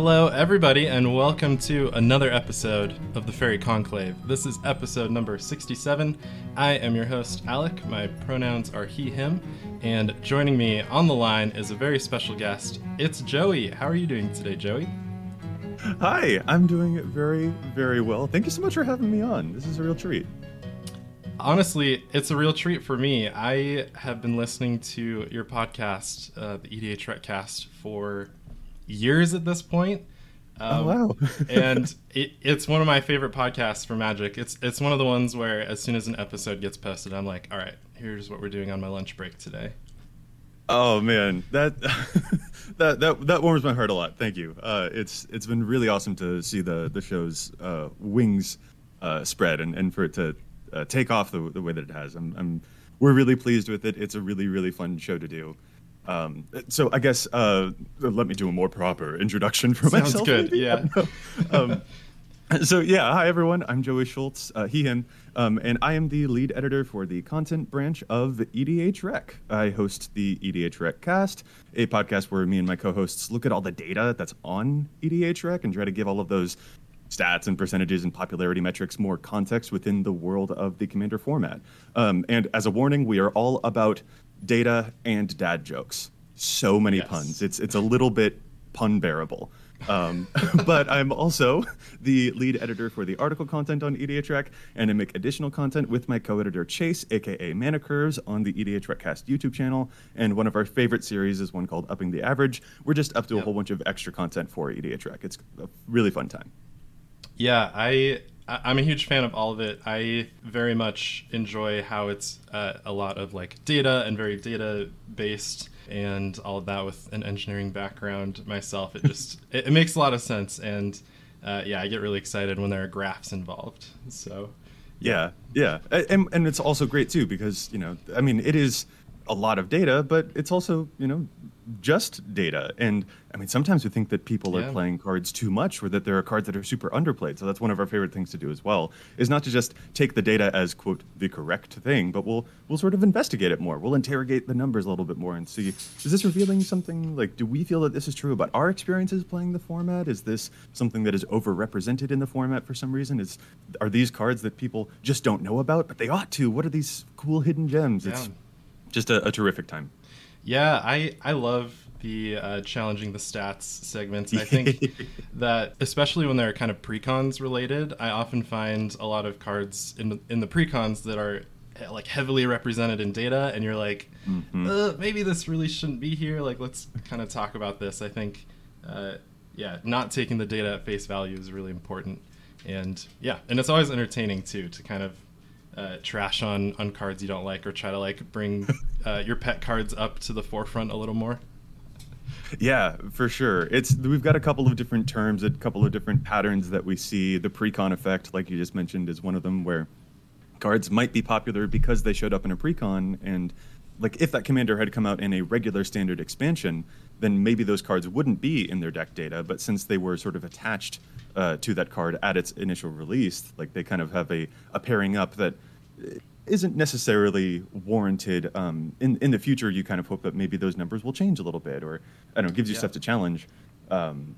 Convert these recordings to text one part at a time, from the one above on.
Hello, everybody, and welcome to another episode of the Faerie Conclave. This is episode number 67. I am your host, Alec. My pronouns are he, him, and joining me on the line is a very special guest. It's Joey. How are you doing today, Joey? Hi, I'm doing very, very well. Thank you so much for having me on. This is a real treat. Honestly, it's a real treat for me. I have been listening to your podcast, uh, the EDHRECast, for years at this point. Um, oh wow! and it, it's one of my favorite podcasts for Magic. It's it's one of the ones where as soon as an episode gets posted, I'm like, all right, here's what we're doing on my lunch break today. Oh man, that that that that warms my heart a lot. Thank you. Uh, it's it's been really awesome to see the the show's uh, wings uh, spread and, and for it to uh, take off the, the way that it has. I'm, I'm we're really pleased with it. It's a really really fun show to do. Um, so I guess uh, let me do a more proper introduction for Sounds myself. Sounds good. Maybe? Yeah. um, so yeah, hi everyone. I'm Joey Schultz, uh, he him, um, and I am the lead editor for the content branch of EDH Rec. I host the EDH Rec Cast, a podcast where me and my co-hosts look at all the data that's on EDH Rec and try to give all of those stats and percentages and popularity metrics more context within the world of the Commander format. Um, and as a warning, we are all about data and dad jokes. So many yes. puns. It's it's a little bit pun bearable. Um, but I'm also the lead editor for the article content on EDH Rec, and I make additional content with my co-editor Chase, aka Mana Curves, on the EDH Recast YouTube channel. And one of our favorite series is one called Upping the Average. We're just up to yep. a whole bunch of extra content for EDH Rec. It's a really fun time. Yeah, I I'm a huge fan of all of it. I very much enjoy how it's uh, a lot of like data and very data based and all of that with an engineering background myself. It just it, it, makes a lot of sense and uh, yeah, I get really excited when there are graphs involved. So yeah, yeah, and and it's also great too because you know I mean it is a lot of data, but it's also you know just data. And I mean, sometimes we think that people yeah. are playing cards too much, or that there are cards that are super underplayed. So that's one of our favorite things to do as well. Is not to just take the data as quote the correct thing, but we'll we'll sort of investigate it more. We'll interrogate the numbers a little bit more and see is this revealing something? Like, do we feel that this is true about our experiences playing the format? Is this something that is overrepresented in the format for some reason? Is are these cards that people just don't know about, but they ought to? What are these cool hidden gems? Yeah. It's just a, a terrific time. Yeah, I I love the uh, challenging the stats segments. I think that especially when they're kind of precons related, I often find a lot of cards in the, in the precons that are like heavily represented in data, and you're like, mm-hmm. uh, maybe this really shouldn't be here. Like, let's kind of talk about this. I think, uh, yeah, not taking the data at face value is really important, and yeah, and it's always entertaining too to kind of uh, trash on on cards you don't like, or try to like bring uh, your pet cards up to the forefront a little more. Yeah, for sure. It's we've got a couple of different terms, a couple of different patterns that we see. The precon effect, like you just mentioned, is one of them where cards might be popular because they showed up in a precon and like if that commander had come out in a regular standard expansion, then maybe those cards wouldn't be in their deck data. But since they were sort of attached uh, to that card at its initial release, like they kind of have a, a pairing up that isn't necessarily warranted. Um, in in the future, you kind of hope that maybe those numbers will change a little bit, or I don't know, gives you yeah. stuff to challenge. Um,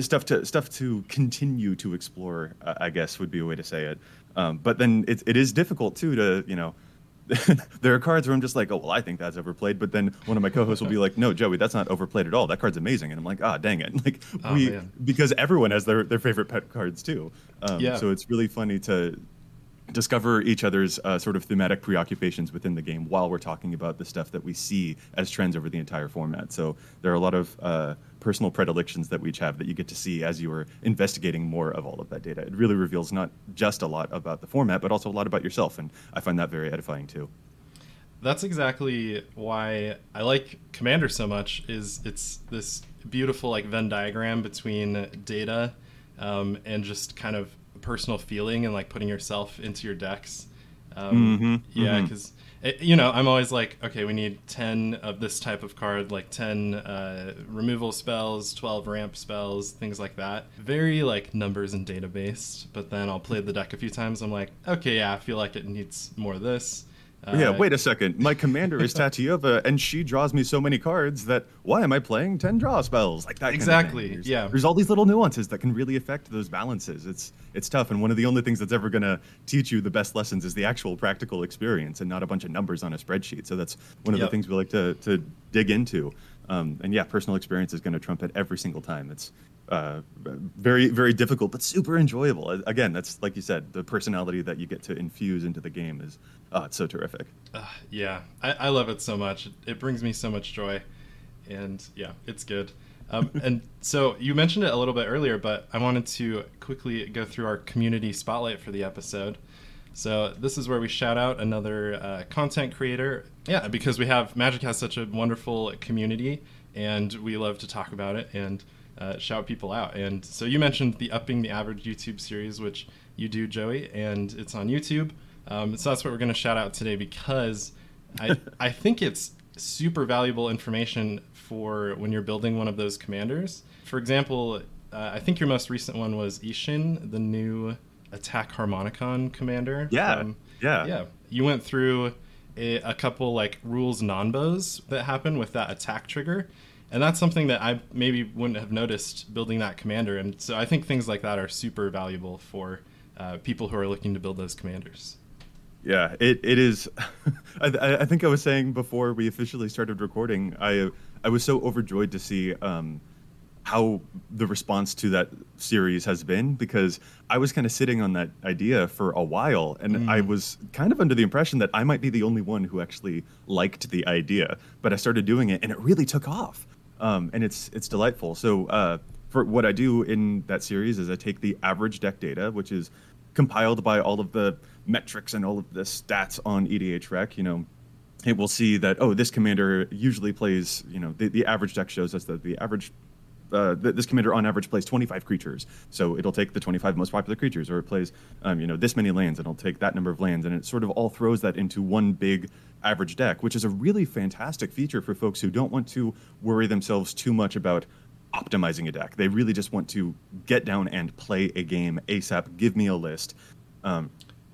stuff to stuff to continue to explore, I guess would be a way to say it. Um, but then it, it is difficult too to you know. there are cards where I'm just like, oh well, I think that's overplayed. But then one of my co-hosts will be like, no, Joey, that's not overplayed at all. That card's amazing. And I'm like, ah, dang it, like oh, we man. because everyone has their their favorite pet cards too. Um, yeah. So it's really funny to discover each other's uh, sort of thematic preoccupations within the game while we're talking about the stuff that we see as trends over the entire format. So there are a lot of uh, personal predilections that we each have that you get to see as you are investigating more of all of that data. It really reveals not just a lot about the format, but also a lot about yourself, and I find that very edifying too. That's exactly why I like Commander so much. Is it's this beautiful like Venn diagram between data um, and just kind of personal feeling and like putting yourself into your decks. Um, mm-hmm, yeah, because mm-hmm. you know I'm always like, okay, we need ten of this type of card, like ten uh, removal spells, twelve ramp spells, things like that. Very like numbers and data based. But then I'll play the deck a few times. I'm like, okay, yeah, I feel like it needs more of this. Uh, yeah, wait a second. My commander is Tatyova, and she draws me so many cards that why am I playing ten draw spells like that? Exactly. Kind of yeah. There's all these little nuances that can really affect those balances. It's it's tough, and one of the only things that's ever going to teach you the best lessons is the actual practical experience, and not a bunch of numbers on a spreadsheet. So that's one of yep. the things we like to to dig into. Um, and yeah, personal experience is going to trump it every single time. It's uh, very very difficult but super enjoyable. Again that's like you said the personality that you get to infuse into the game is oh it's so terrific. Uh, yeah. I, I, love it so much. It brings me so much joy. And yeah it's good. Um, and so you mentioned it a little bit earlier but i wanted to quickly go through our community spotlight for the episode. So this is where we shout out another uh, content creator. Yeah because we have magic has such a wonderful community and we love to talk about it. And uh, shout people out. And so you mentioned the Upping the Average YouTube series, which you do, Joey, and it's on YouTube. Um, so that's what we're going to shout out today because I, I think it's super valuable information for when you're building one of those commanders. For example, uh, I think your most recent one was Isshin, the new Attack Harmonicon commander. Yeah. From, yeah. Yeah. You went through a, a couple like rules nonbos that happen with that attack trigger and that's something that I maybe wouldn't have noticed building that commander. And so I think things like that are super valuable for uh, people who are looking to build those commanders. Yeah, it, it is. I, I, think I was saying before we officially started recording, I I was so overjoyed to see um, how the response to that series has been because I was kind of sitting on that idea for a while and mm. I was kind of under the impression that I might be the only one who actually liked the idea, but I started doing it and it really took off um, and it's it's delightful. So uh, for what I do in that series is I take the average deck data, which is compiled by all of the metrics and all of the stats on EDHREC. You know, it will see that oh, this commander usually plays. You know, the, the average deck shows us that the average uh, this commander on average plays 25 creatures. So it'll take the 25 most popular creatures, or it plays, um, you know, this many lands, and it'll take that number of lands, and it sort of all throws that into one big average deck, which is a really fantastic feature for folks who don't want to worry themselves too much about optimizing a deck. They really just want to get down and play a game ASAP. Give me a list. Um,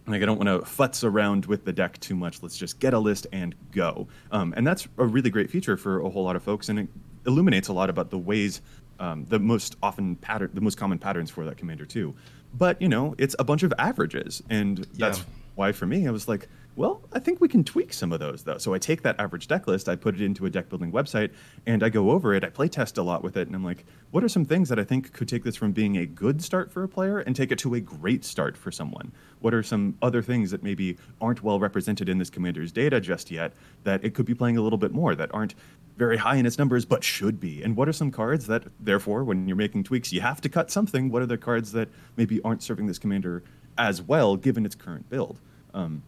like I don't want to futz around with the deck too much. Let's just get a list and go. Um, and that's a really great feature for a whole lot of folks, and it illuminates a lot about the ways um, the most often pattern, the most common patterns for that commander too. But you know, it's a bunch of averages, and that's yeah. why for me, I was like, well, I think we can tweak some of those though. So I take that average deck list, I put it into a deck building website, and I go over it. I play test a lot with it, and I'm like, what are some things that I think could take this from being a good start for a player and take it to a great start for someone? What are some other things that maybe aren't well represented in this commander's data just yet that it could be playing a little bit more that aren't very high in its numbers but should be? And what are some cards that, therefore, when you're making tweaks, you have to cut something? What are the cards that maybe aren't serving this commander as well given its current build? Um,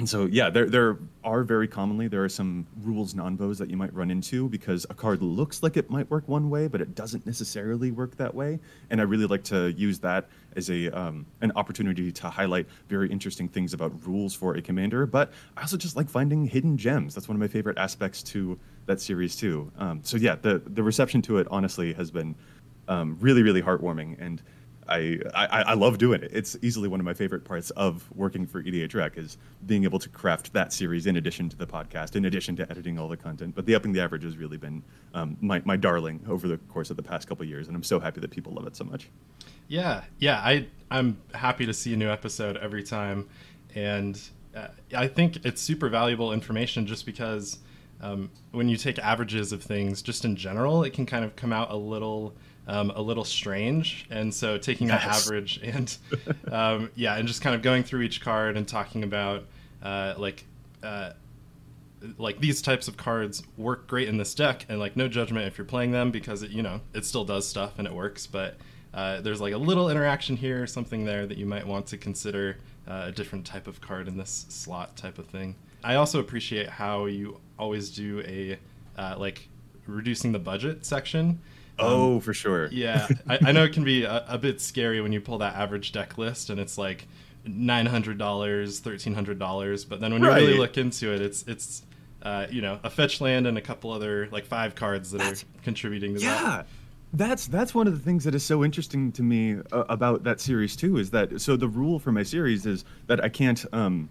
and so, yeah, there, there are very commonly there are some rules nonbos that you might run into because a card looks like it might work one way, but it doesn't necessarily work that way. And I really like to use that as a um, an opportunity to highlight very interesting things about rules for a commander. But I also just like finding hidden gems. That's one of my favorite aspects to that series too. Um, so yeah, the the reception to it honestly has been um, really really heartwarming and I, I, love doing it. It's easily one of my favorite parts of working for EDHREC is being able to craft that series in addition to the podcast, in addition to editing all the content. But the upping the average has really been um, my my darling over the course of the past couple years, and I'm so happy that people love it so much. Yeah, yeah, I I'm happy to see a new episode every time, and uh, I think it's super valuable information just because um, when you take averages of things, just in general, it can kind of come out a little um, a little strange. And so taking yes. that average and um, yeah, and just kind of going through each card and talking about uh, like uh, like these types of cards work great in this deck, and like no judgment if you're playing them because it you know it still does stuff and it works, but uh, there's like a little interaction here, or something there that you might want to consider uh, a different type of card in this slot type of thing. I also appreciate how you always do a uh, like reducing the budget section Oh, um, for sure. Yeah, I, I, know it can be a, a, bit scary when you pull that average deck list and it's like nine hundred dollars, thirteen hundred dollars. But then when right. you really look into it, it's it's uh, you know a fetch land and a couple other like five cards that that's, are contributing to yeah. that. Yeah, that's that's one of the things that is so interesting to me uh, about that series too. Is that so the rule for my series is that I can't um,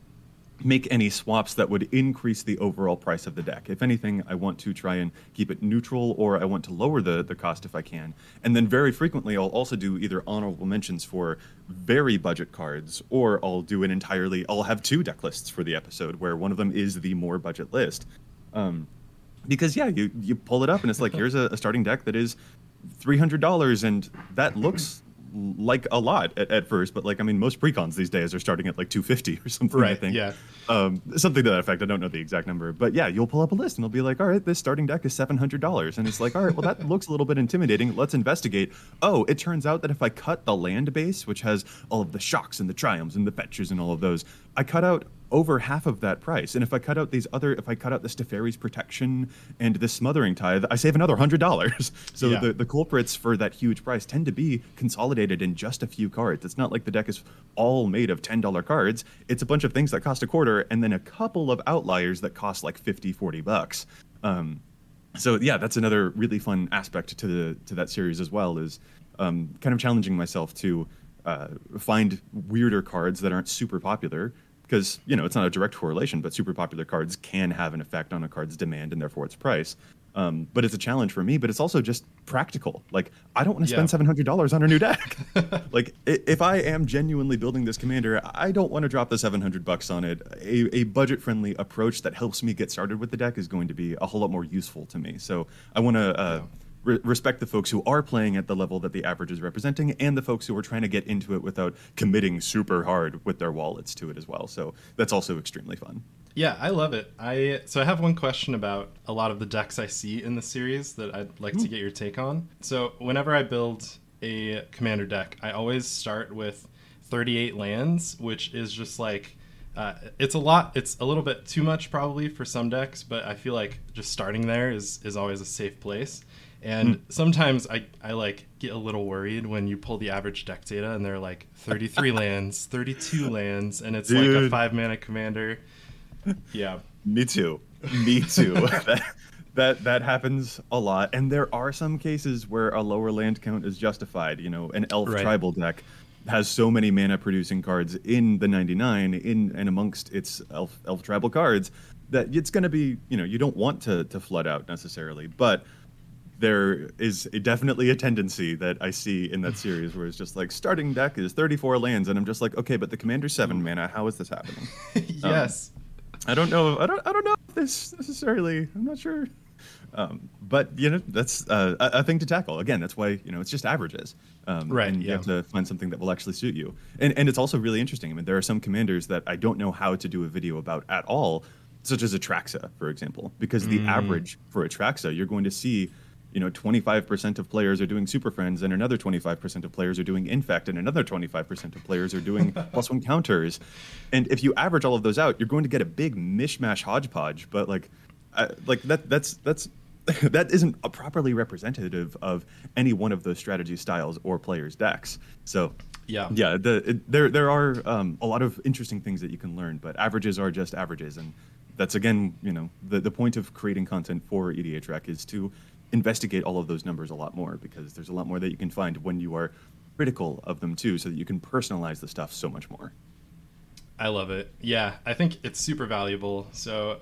make any swaps that would increase the overall price of the deck. If anything, I want to try and keep it neutral or I want to lower the, the cost if I can. And then very frequently, I'll also do either honorable mentions for very budget cards or I'll do an entirely, I'll have two deck lists for the episode where one of them is the more budget list. Um, because yeah, you, you pull it up and it's like, here's a, a starting deck that is $300 and that looks like a lot at, at first, but like I mean, most precons these days are starting at like 250 or something. Right. I think. Yeah. Um, something to that effect. I don't know the exact number, but yeah, you'll pull up a list and it'll be like, all right, this starting deck is seven hundred dollars, and it's like, all right, well that looks a little bit intimidating. Let's investigate. Oh, it turns out that if I cut the land base, which has all of the shocks and the triomes and the fetchers and all of those, I cut out over half of that price. And if I cut out these other, if I cut out the Teferi's protection and the smothering tithe, I save another hundred dollars. So Yeah. the, the culprits for that huge price tend to be consolidated in just a few cards. It's not like the deck is all made of $10 cards. It's a bunch of things that cost a quarter and then a couple of outliers that cost like 50, 40 bucks. Um, so yeah, that's another really fun aspect to the to that series as well is um, kind of challenging myself to uh, find weirder cards that aren't super popular because you know it's not a direct correlation, but super popular cards can have an effect on a card's demand and therefore its price. Um, but it's a challenge for me, but it's also just practical. Like I don't want to Yeah. spend seven hundred dollars on a new deck. like if I am genuinely building this commander, I don't want to drop the seven hundred bucks on it. A, a budget friendly approach that helps me get started with the deck is going to be a whole lot more useful to me. So I want to. Uh, re- respect the folks who are playing at the level that the average is representing and the folks who are trying to get into it without committing super hard with their wallets to it as well so that's also extremely fun Yeah, I love it. I so I have one question about a lot of the decks I see in the series that I'd like to get your take on. So whenever I build a commander deck, I always start with 38 lands, which is just like uh, it's a lot. It's a little bit too much probably for some decks, but I feel like just starting there is is always a safe place. And hmm. sometimes I, I like get a little worried when you pull the average deck data and they're like 33 lands, 32 lands, and it's like a five mana commander. Yeah. me too. Me too. That, that that happens a lot. And there are some cases where a lower land count is justified. You know an elf Right. tribal deck has so many mana producing cards in the 99 in and amongst its elf elf tribal cards that it's going to be you know you don't want to to flood out necessarily. But there is a, definitely a tendency that I see in that series where it's just like starting deck is 34 lands, and I'm just like, okay, but the commander's seven mana. How is this happening? yes. I don't know. I don't. I don't know if this necessarily. I'm not sure. Um, but you know, that's uh, a, a thing to tackle. Again, that's why you know it's just averages. Um, Right, And you yeah. have to find something that will actually suit you. And and it's also really interesting. I mean, there are some commanders that I don't know how to do a video about at all, such as Atraxa, for example, because the Mm. average for Atraxa, you're going to see. You know, 25% of players are doing Super Friends, and another 25% of players are doing Infect, and another 25% of players are doing plus one counters. And if you average all of those out, you're going to get a big mishmash hodgepodge. But like, I, like that that's that's that isn't a properly representative of any one of those strategy styles or players' decks. So Yeah. yeah, the it, there there are um, a lot of interesting things that you can learn, but averages are just averages, and that's again, you know, the the point of creating content for EDH Rec is to investigate all of those numbers a lot more because there's a lot more that you can find when you are critical of them too, so that you can personalize the stuff so much more. I love it. Yeah, I think it's super valuable. So,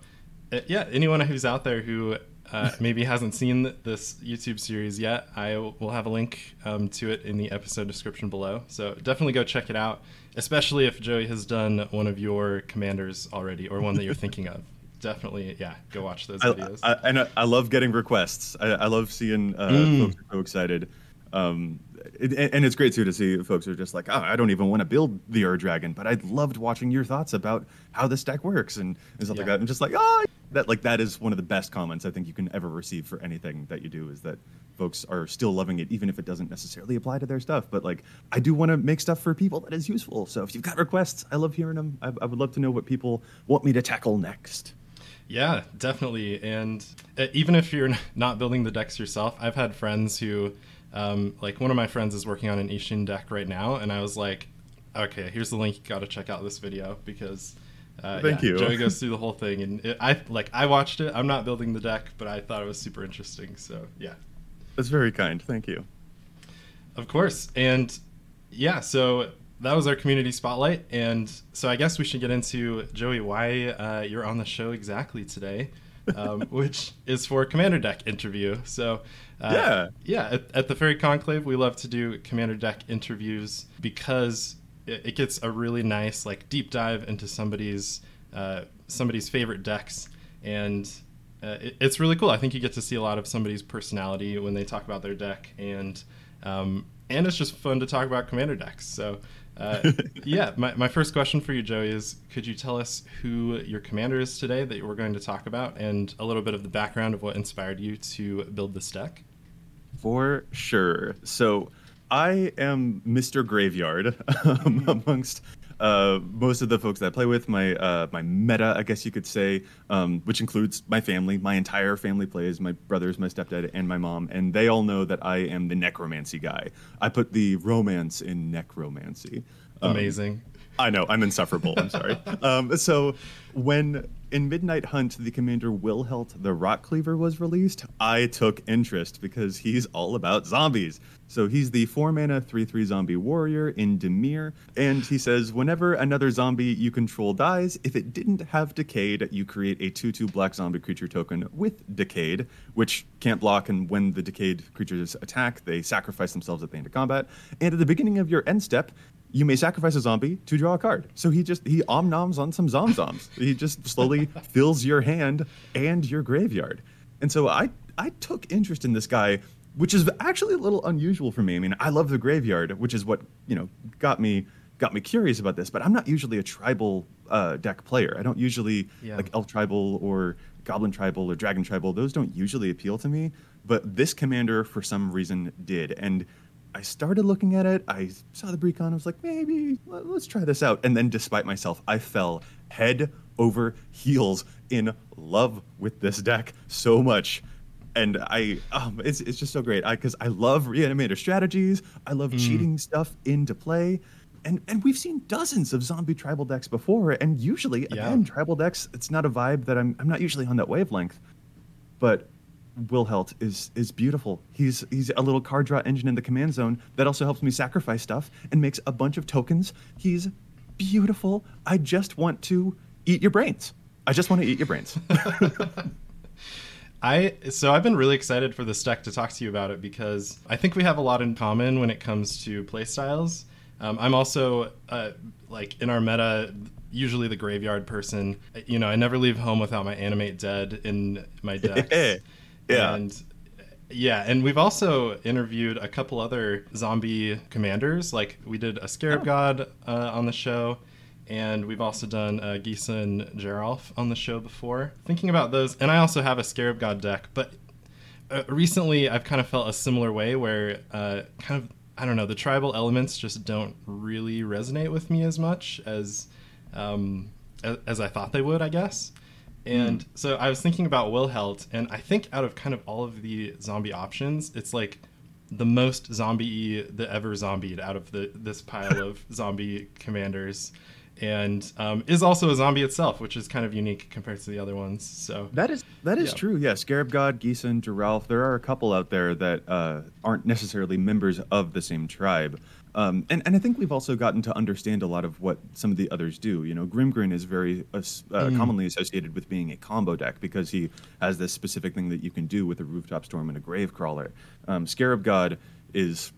uh, yeah, anyone who's out there who uh, maybe hasn't seen this YouTube series yet, I will have a link um, to it in the episode description below. So definitely go check it out, especially if Joey has done one of your commanders already or one that you're thinking of. Definitely, yeah, go watch those I, videos. I, and I, I love getting requests. I, I love seeing uh, Mm. folks are so excited. Um, it, and it's great too to see folks who are just like, oh, I don't even want to build the Ur Dragon, but I loved watching your thoughts about how this deck works and, and stuff like that. I'm just like, oh, that like that is one of the best comments I think you can ever receive for anything that you do is that folks are still loving it, even if it doesn't necessarily apply to their stuff. But like, I do want to make stuff for people that is useful. So if you've got requests, I love hearing them. I, I would love to know what people want me to tackle next. Yeah, definitely. And uh, even if you're not building the decks yourself, I've had friends who, um, like one of my friends is working on an Isshin deck right now, and I was like, okay, here's the link. You got to check out this video because. Uh, Thank yeah, you. Joey goes through the whole thing, and it, I like I watched it. I'm not building the deck, but I thought it was super interesting. So yeah, That's very kind. Thank you. of course, and yeah. So that was our community spotlight, and so I guess we should get into Joey why uh, you're on the show exactly today, um, which is for Commander Deck interview. So uh, yeah, yeah, at, at, the Faerie Conclave, we love to do Commander Deck interviews because it, it gets a really nice like deep dive into somebody's uh, somebody's favorite decks, and uh, it, it's really cool. I think you get to see a lot of somebody's personality when they talk about their deck, and um, and it's just fun to talk about Commander decks. So. Uh, yeah, my, my first question for you, Joey, is could you tell us who your commander is today that we're going to talk about and a little bit of the background of what inspired you to build this deck? For sure. So I am Mr. Graveyard um, amongst uh, most of the folks that I play with, my uh, my meta, I guess you could say, um, which includes my family. My entire family plays. My brothers, my stepdad, and my mom, and they all know that I am the necromancy guy. I put the romance in necromancy. Um, Amazing. I know I'm insufferable. I'm sorry. um, so when in Midnight Hunt, the commander Wilhelt the Rotcleaver was released, I took interest because he's all about zombies. So he's the 4 mana 3 3 zombie warrior in Dimir, and he says whenever another zombie you control dies, if it didn't have Decayed, you create a 2 2 black zombie creature token with Decayed, which can't block, and when the Decayed creatures attack, they sacrifice themselves at the end of combat. And at the beginning of your end step, you may sacrifice a zombie to draw a card. So he just he omnoms on some zomzoms. he just slowly fills your hand and your graveyard. And so I I took interest in this guy, which is actually a little unusual for me. I mean, I love the graveyard, which is what you know got me got me curious about this. But I'm not usually a tribal uh, deck player. I don't usually yeah. like elf tribal or goblin tribal or dragon tribal. Those don't usually appeal to me. But this commander, for some reason, did and I started looking at it. I saw the Precon. I was like, maybe let's try this out. And then, despite myself, I fell head over heels in love with this deck so much. And I, um, it's, it's just so great. I because I love reanimator strategies. I love mm. cheating stuff into play. And, and we've seen dozens of zombie tribal decks before, and usually, yeah. again, tribal decks, it's not a vibe that I'm, I'm not usually on that wavelength. But Wilhelt is is beautiful. He's he's a little card draw engine in the command zone that also helps me sacrifice stuff and makes a bunch of tokens. He's beautiful. I just want to eat your brains. I just want to eat your brains. I so I've been really excited for this deck to talk to you about it because I think we have a lot in common when it comes to playstyles. Um, I'm also uh, like in our meta, usually the graveyard person. You know, I never leave home without my animate dead in my decks. Yeah. And yeah, and we've also interviewed a couple other zombie commanders. Like we did a Scarab oh. God uh, on the show, and we've also done uh, Gisa and Geralf on the show before. Thinking about those, and I also have a Scarab God deck, but uh, recently I've kind of felt a similar way where uh, kind of I don't know the tribal elements just don't really resonate with me as much as um, as, as I thought they would. I guess. And mm. so I was thinking about Wilhelt, and I think out of kind of all of the zombie options, it's like the most zombie the ever zombied out of the this pile of zombie commanders and um, is also a zombie itself, which is kind of unique compared to the other ones. So that is that is yeah. true. Yeah, Scarab God, Geeson, Geralf. There are a couple out there that uh, aren't necessarily members of the same tribe, um, and, and I think we've also gotten to understand a lot of what some of the others do. You know, Grimgrin is very uh, mm. commonly associated with being a combo deck because he has this specific thing that you can do with a Rooftop Storm and a Gravecrawler. Um, Scarab God is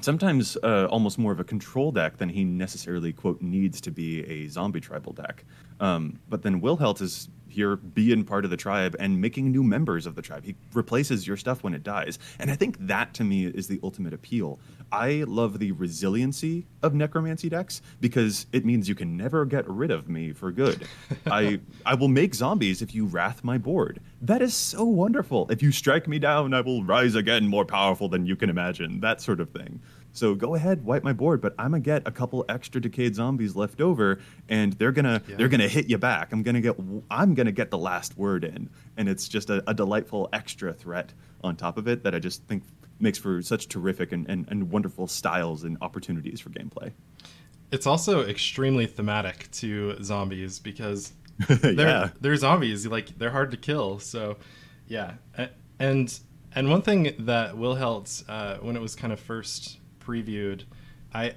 sometimes uh, almost more of a control deck than he necessarily quote needs to be a zombie tribal deck. Um, but then Wilhelt is here being part of the tribe and making new members of the tribe. He replaces your stuff when it dies. And I think that to me is the ultimate appeal. I love the resiliency of necromancy decks because it means you can never get rid of me for good. I I will make zombies if you wrath my board. That is so wonderful. If you strike me down, I will rise again more powerful than you can imagine. That sort of thing. So go ahead, wipe my board, but I'm gonna get a couple extra decayed zombies left over, and they're gonna yeah. they're gonna hit you back. I'm gonna get I'm gonna get the last word in, and it's just a, a delightful extra threat on top of it that I just think makes for such terrific and, and, and wonderful styles and opportunities for gameplay. It's also extremely thematic to zombies because they're yeah. they're zombies like they're hard to kill. So yeah, and and one thing that Wilhelt uh, when it was kind of first previewed, I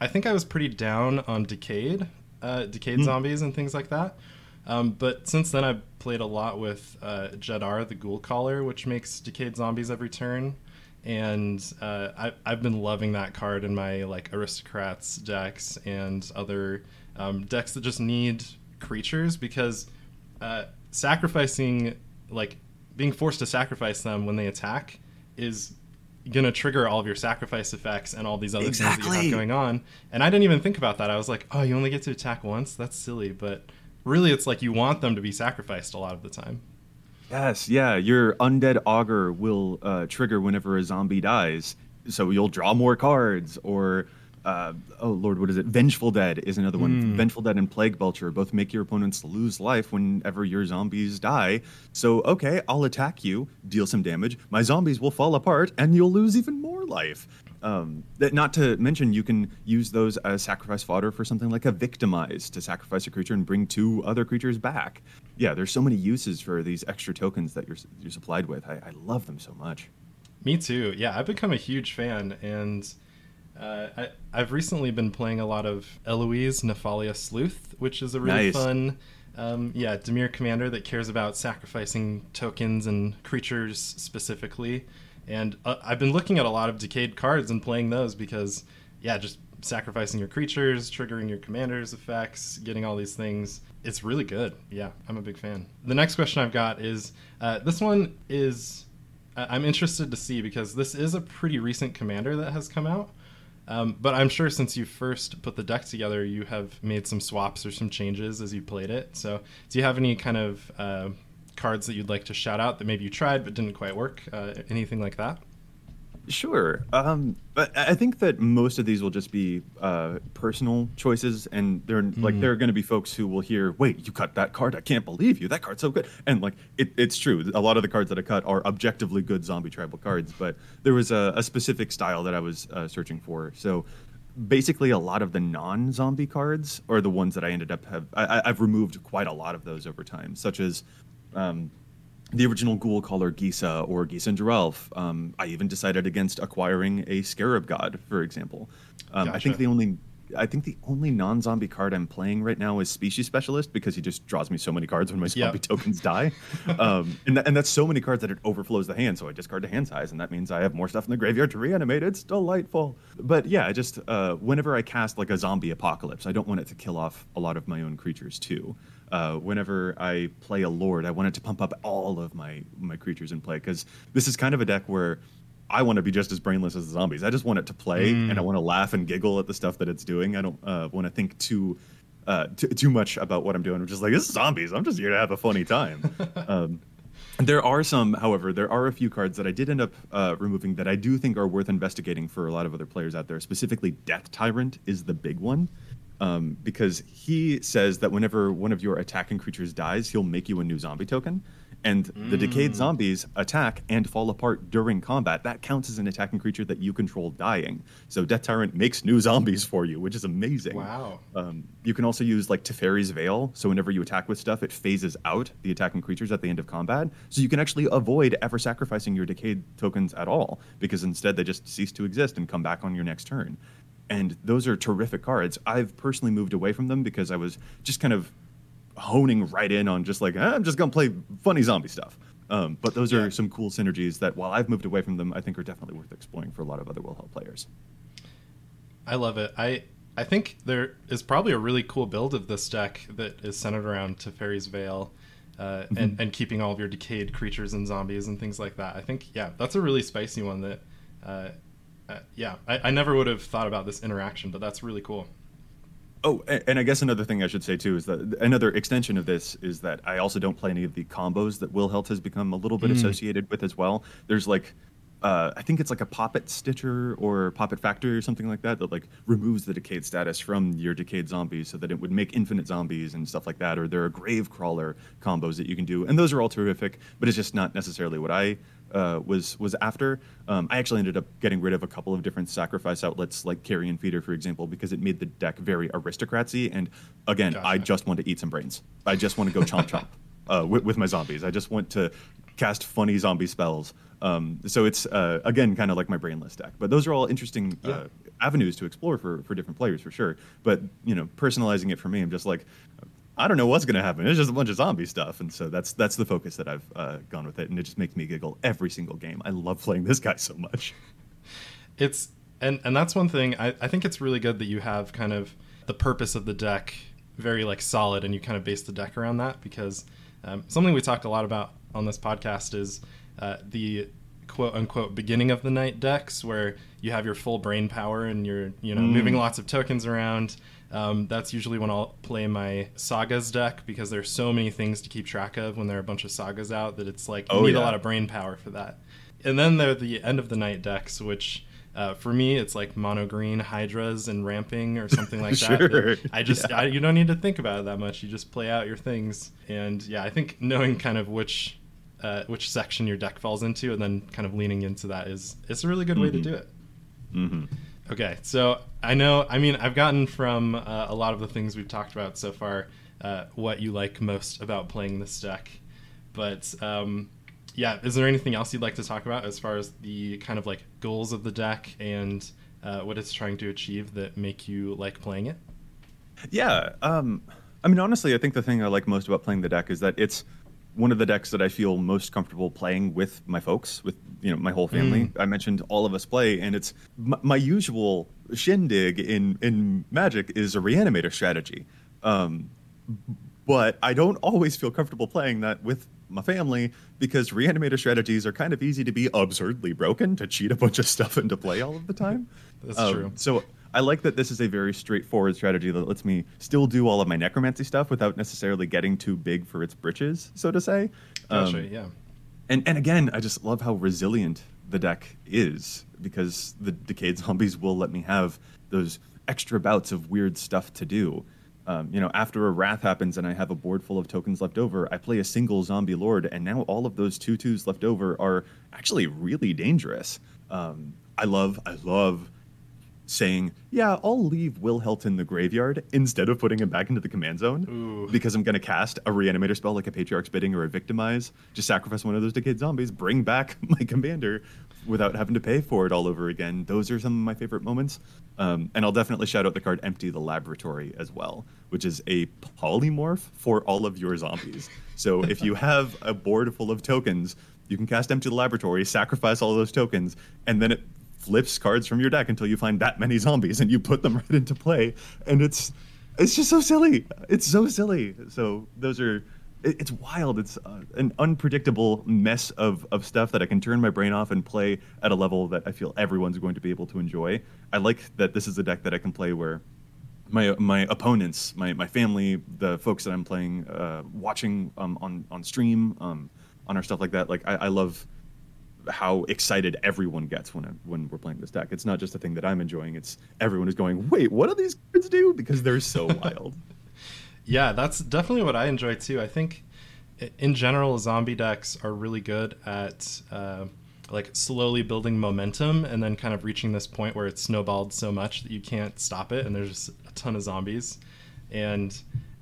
I think I was pretty down on Decayed, uh, Decayed Mm. zombies and things like that. Um, but since then, I've played a lot with uh, Jadar, the Ghoulcaller, which makes Decayed zombies every turn. And uh, I, I've been loving that card in my like aristocrats decks and other um, decks that just need creatures because uh, sacrificing like being forced to sacrifice them when they attack is going to trigger all of your sacrifice effects and all these other things that you Exactly. have going on. And I didn't even think about that. I was like, oh, you only get to attack once? That's silly. But really, it's like you want them to be sacrificed a lot of the time. Yes, yeah. Your undead augur will uh, trigger whenever a zombie dies, so you'll draw more cards. Or, uh, oh lord, what is it? Vengeful Dead is another one. Vengeful Dead and Plague Belcher both make your opponents lose life whenever your zombies die. So, okay, I'll attack you, deal some damage. My zombies will fall apart, and you'll lose even more life. Um, that not to mention, you can use those as sacrifice fodder for something like a victimize to sacrifice a creature and bring two other creatures back. Yeah, there's so many uses for these extra tokens that you're you're supplied with. I, I love them so much. Me too. Yeah, I've become a huge fan, and uh, I, I've recently been playing a lot of Eloise Nephalia Sleuth, which is a really Nice. fun, um, yeah, Dimir commander that cares about sacrificing tokens and creatures specifically. And uh, I've been looking at a lot of decayed cards and playing those because, yeah, just sacrificing your creatures, triggering your commander's effects, getting all these things. It's really good. Yeah, I'm a big fan. The next question I've got is uh, this one is I'm interested to see because this is a pretty recent commander that has come out. Um, but I'm sure since you first put the deck together, you have made some swaps or some changes as you played it. So, do you have any kind of uh, cards that you'd like to shout out that maybe you tried but didn't quite work? Uh, anything like that? Sure. Um, but I think that most of these will just be uh, personal choices, and they're like there are going to be folks who will hear, "Wait, you cut that card? I can't believe you! That card's so good!" And like it, it's true. A lot of the cards that I cut are objectively good zombie tribal cards, but there was a, a specific style that I was uh, searching for. So basically, a lot of the non-zombie cards are the ones that I ended up have. I, I- I've removed quite a lot of those over time, such as. Um, the original Ghoulcaller Gisa or Gisa and Geralf. Um, I even decided against acquiring a Scarab God, for example. Um, I think the only I think the only non-zombie card I'm playing right now is Species Specialist because he just draws me so many cards when my zombie Yep. tokens die, um, and, that, and that's so many cards that it overflows the hand. So I discard the hand size, and that means I have more stuff in the graveyard to reanimate. It's delightful. But yeah, I just uh, whenever I cast like a zombie apocalypse, I don't want it to kill off a lot of my own creatures too. Uh, whenever I play a lord, I want it to pump up all of my my creatures in play because this is kind of a deck where I want to be just as brainless as the zombies. I just want it to play, and I want to laugh and giggle at the stuff that it's doing. I don't uh, want to think too, uh, too too much about what I'm doing. I'm just like, this is zombies. I'm just here to have a funny time. um, there are some, however, there are a few cards that I did end up uh, removing that I do think are worth investigating for a lot of other players out there. Specifically, Death Tyrant is the big one. Um, because he says that whenever one of your attacking creatures dies, he'll make you a new zombie token. And the decayed zombies attack and fall apart during combat. That counts as an attacking creature that you control dying. So Death Tyrant makes new zombies for you, which is amazing. Wow. Um, you can also use like Teferi's Veil. So whenever you attack with stuff, it phases out the attacking creatures at the end of combat. So you can actually avoid ever sacrificing your decayed tokens at all, because instead they just cease to exist and come back on your next turn. And those are terrific cards. I've personally moved away from them because I was just kind of honing right in on just like "Ah, I'm just gonna play funny zombie stuff. Um, but those Yeah. are some cool synergies that, while I've moved away from them, I think are definitely worth exploring for a lot of other Wilhelt players. I love it. I I think there is probably a really cool build of this deck that is centered around Teferi's Veil. Uh, and, and keeping all of your decayed creatures and zombies and things like that. I think, yeah, that's a really spicy one that, uh, uh, yeah, I, I never would have thought about this interaction, but that's really cool. Oh, and I guess another thing I should say too is that another extension of this is that I also don't play any of the combos that Wilhelt has become a little bit associated with as well. There's like, uh, I think it's like a Poppet Stitcher or Poppet Factory or something like that that like removes the decayed status from your decayed zombies so that it would make infinite zombies and stuff like that. Or there are Gravecrawler combos that you can do, and those are all terrific. But it's just not necessarily what I uh, was was after. Um, I actually ended up getting rid of a couple of different sacrifice outlets, like Carrion Feeder, for example, because it made the deck very aristocratsy. And again, I just want to eat some brains. I just want to go chomp chomp uh, with, with my zombies. I just want to cast funny zombie spells. Um, so it's uh, again kind of like my brainless deck. But those are all interesting uh, avenues to explore for for different players for sure. But you know, personalizing it for me, I'm just like, I don't know what's going to happen. It's just a bunch of zombie stuff, and so that's that's the focus that I've uh, gone with it, and it just makes me giggle every single game. I love playing this guy so much. It's and and that's one thing I, I think it's really good that you have kind of the purpose of the deck very like solid, and you kind of base the deck around that because um, something we talk a lot about on this podcast is uh, the quote unquote beginning of the night decks where you have your full brain power and you're you know mm. moving lots of tokens around um, that's usually when I'll play my sagas deck because there's so many things to keep track of when there are a bunch of sagas out that it's like you oh, need yeah. a lot of brain power for that. And then there are the end of the night decks, which uh, for me it's like mono green hydras and ramping or something like sure. that. I just yeah. I, you don't need to think about it that much. You just play out your things, and yeah, I think knowing kind of which uh, which section your deck falls into, and then kind of leaning into that is it's a really good mm-hmm. way to mm-hmm. do it. Mm-hmm. Okay, so I know. I mean, I've gotten from uh, a lot of the things we've talked about so far uh, what you like most about playing this deck, but um, yeah, is there anything else you'd like to talk about as far as the kind of like goals of the deck and uh, what it's trying to achieve that make you like playing it? Yeah, um, I mean, honestly, I think the thing I like most about playing the deck is that it's one of the decks that I feel most comfortable playing with my folks, with you know my whole family. Mm. I mentioned all of us play, and it's my, my, usual shindig in in Magic is a reanimator strategy, um, but I don't always feel comfortable playing that with my family because reanimator strategies are kind of easy to be absurdly broken to cheat a bunch of stuff into play all of the time. That's um, true. So I like that this is a very straightforward strategy that lets me still do all of my necromancy stuff without necessarily getting too big for its britches, so to say. Gotcha, um, yeah. And and again, I just love how resilient the deck is because the decayed zombies will let me have those extra bouts of weird stuff to do. Um, you know, after a wrath happens and I have a board full of tokens left over, I play a single zombie lord, and now all of those two twos left over are actually really dangerous. Um, I love, I love saying, "Yeah, I'll leave Wilhelt in the graveyard instead of putting him back into the command zone Ooh. because I'm going to cast a reanimator spell like a Patriarch's Bidding or a Victimize. Just sacrifice one of those decayed zombies, bring back my commander without having to pay for it all over again. Those are some of my favorite moments. Um, and I'll definitely shout out the card Empty the Laboratory as well, which is a polymorph for all of your zombies. So if you have a board full of tokens, you can cast Empty the Laboratory, sacrifice all those tokens, and then it flips cards from your deck until you find that many zombies and you put them right into play. And it's it's just so silly. It's so silly. So those are it's wild. It's uh, an unpredictable mess of, of stuff that i can turn my brain off and play at a level that i feel everyone's going to be able to enjoy. I like that this is a deck that i can play where my my opponents my, my family the folks that i'm playing uh, watching um, on on stream um, on our stuff like that like I, I love how excited everyone gets when when we're playing this deck. It's not just a thing that I'm enjoying. It's everyone is going, "Wait, what do these cards do?" because they're so wild. Yeah, that's definitely what I enjoy too. I think in general, zombie decks are really good at uh, like slowly building momentum and then kind of reaching this point where it's snowballed so much that you can't stop it, and there's just a ton of zombies. And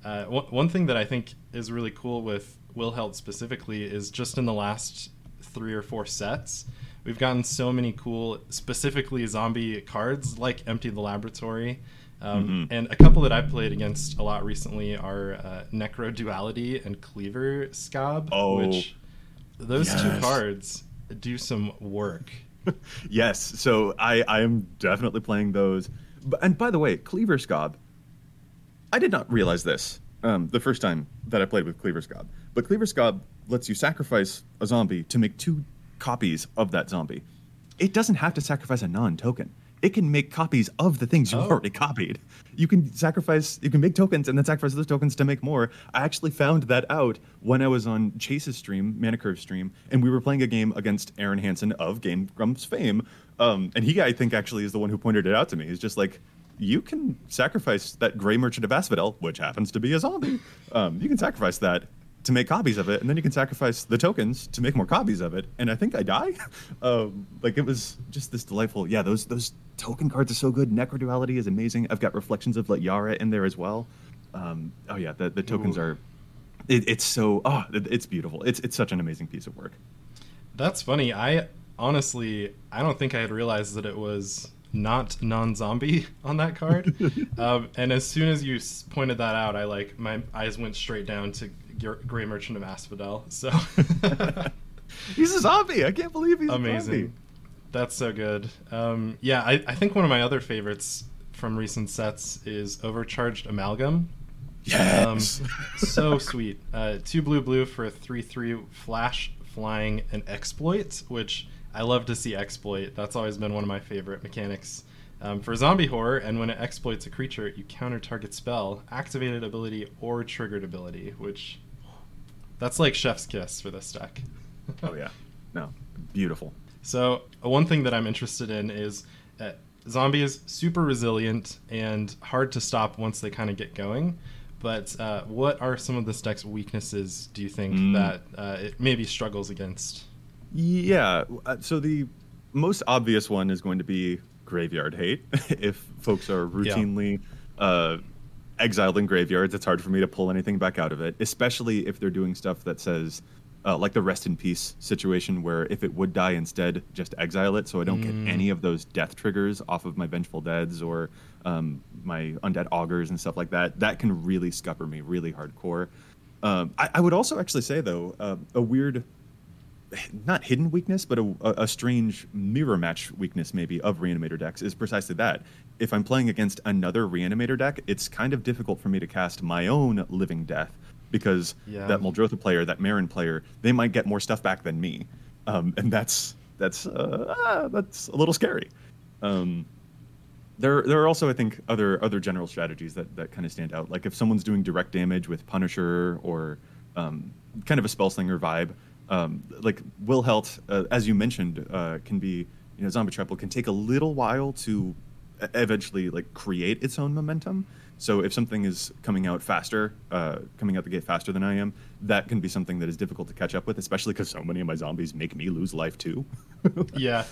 uh, one thing that I think is really cool with Wilhelt specifically is just in the last three or four sets. We've gotten so many cool, specifically zombie cards like Empty the Laboratory. Um, mm-hmm. And a couple that I've played against a lot recently are uh, Necroduality and Cleaver Skaab. oh, which those yes. two cards do some work. yes, so I, I am definitely playing those. And by the way, Cleaver Skaab, I did not realize this um, the first time that I played with Cleaver Skaab. But Cleaver Skaab lets you sacrifice a zombie to make two copies of that zombie. It doesn't have to sacrifice a non-token. It can make copies of the things you've oh. already copied. You can sacrifice, you can make tokens and then sacrifice those tokens to make more. I actually found that out when I was on Chase's stream, Mana Curve stream, and we were playing a game against Arin Hanson of Game Grumps fame. Um, and he, I think, actually is the one who pointed it out to me. He's just like, you can sacrifice that Gray Merchant of Asphodel, which happens to be a zombie. Um, you can sacrifice that to make copies of it, and then you can sacrifice the tokens to make more copies of it. And I think I die. um, like it was just this delightful. Yeah, those those token cards are so good. Necroduality is amazing. I've got reflections of Littjara in there as well. Um, oh yeah, the the tokens Ooh. are. It, it's so oh, it, it's beautiful. It's it's such an amazing piece of work. That's funny. I honestly I don't think I had realized that it was not non-zombie on that card. um, and as soon as you pointed that out, I like my eyes went straight down to Gr- Gray Merchant of Asphodel. So he's a zombie. I can't believe he's amazing. That's so good. Um, yeah, I, I think one of my other favorites from recent sets is Overcharged Amalgam. Yes. Um, so sweet. Uh, two blue blue for a three three flash flying and exploit, which I love to see exploit. That's always been one of my favorite mechanics. Um, for zombie horror, and when it exploits a creature, you counter target spell, activated ability, or triggered ability, which that's like chef's kiss for this deck. oh yeah. No. Beautiful. So uh, one thing that I'm interested in is uh, zombie is super resilient and hard to stop once they kind of get going. But uh, what are some of this deck's weaknesses? Do you think Mm. that uh, it maybe struggles against? Yeah. uh, So the most obvious one is going to be graveyard hate. if folks are routinely uh, exiled in graveyards, it's hard for me to pull anything back out of it, especially if they're doing stuff that says, uh, like the rest in peace situation, where if it would die instead, just exile it so I don't Mm. get any of those death triggers off of my Vengeful Deads or um, my Undead Augurs and stuff like that. That can really scupper me really hardcore. Um, I, I would also actually say, though, uh, a weird not hidden weakness, but a, a, strange mirror match weakness maybe of reanimator decks is precisely that. If I'm playing against another reanimator deck, it's kind of difficult for me to cast my own living death because Yeah. that Muldrotha player, that Meren player, they might get more stuff back than me, um, and that's that's uh, ah, that's a little scary. Um, there, there are also, I think, other other general strategies that, that kind of stand out. Like if someone's doing direct damage with Punisher or um, kind of a spellslinger vibe, um, like Wilhelt, uh, as you mentioned, uh, can be you know Zombie Trample can take a little while to eventually like create its own momentum. So if something is coming out faster, uh, coming out the gate faster than I am, that can be something that is difficult to catch up with, especially because so many of my zombies make me lose life too. Yeah.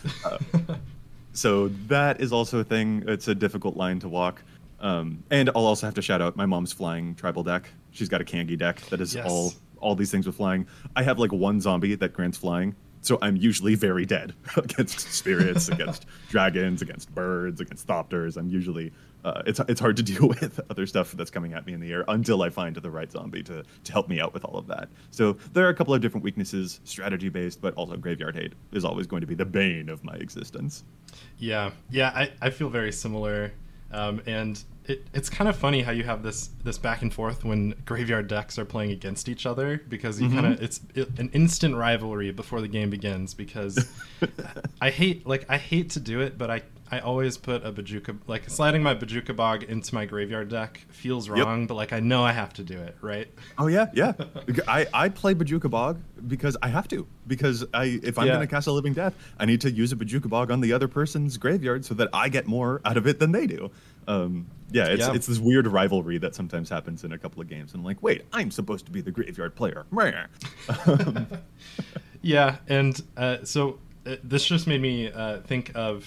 so that is also a thing. It's a difficult line to walk. Um, and I'll also have to shout out my mom's flying tribal deck. She's got a Kangee deck that is Yes. all all these things with flying. I have like one zombie that grants flying, so I'm usually very dead against spirits, against dragons, against birds, against thopters. I'm usually uh, it's it's hard to deal with other stuff that's coming at me in the air until I find the right zombie to to help me out with all of that. So there are a couple of different weaknesses, strategy based, but also graveyard hate is always going to be the bane of my existence. Yeah, yeah, I, I feel very similar, um, and it, it's kind of funny how you have this this back and forth when graveyard decks are playing against each other because you Mhm. kind of it's it, an instant rivalry before the game begins because I hate like I hate to do it, but I I always put a Bojuka like sliding my Bojuka Bog into my graveyard deck feels Yep. wrong, but like I know I have to do it, right? Oh yeah, yeah. I, I play Bojuka Bog because I have to. Because I if I'm Yeah. gonna cast a living death, I need to use a Bojuka Bog on the other person's graveyard so that I get more out of it than they do. Um, yeah, it's Yeah. it's this weird rivalry that sometimes happens in a couple of games. And I'm like, wait, I'm supposed to be the graveyard player. Um, Yeah, and uh, so uh, this just made me uh, think of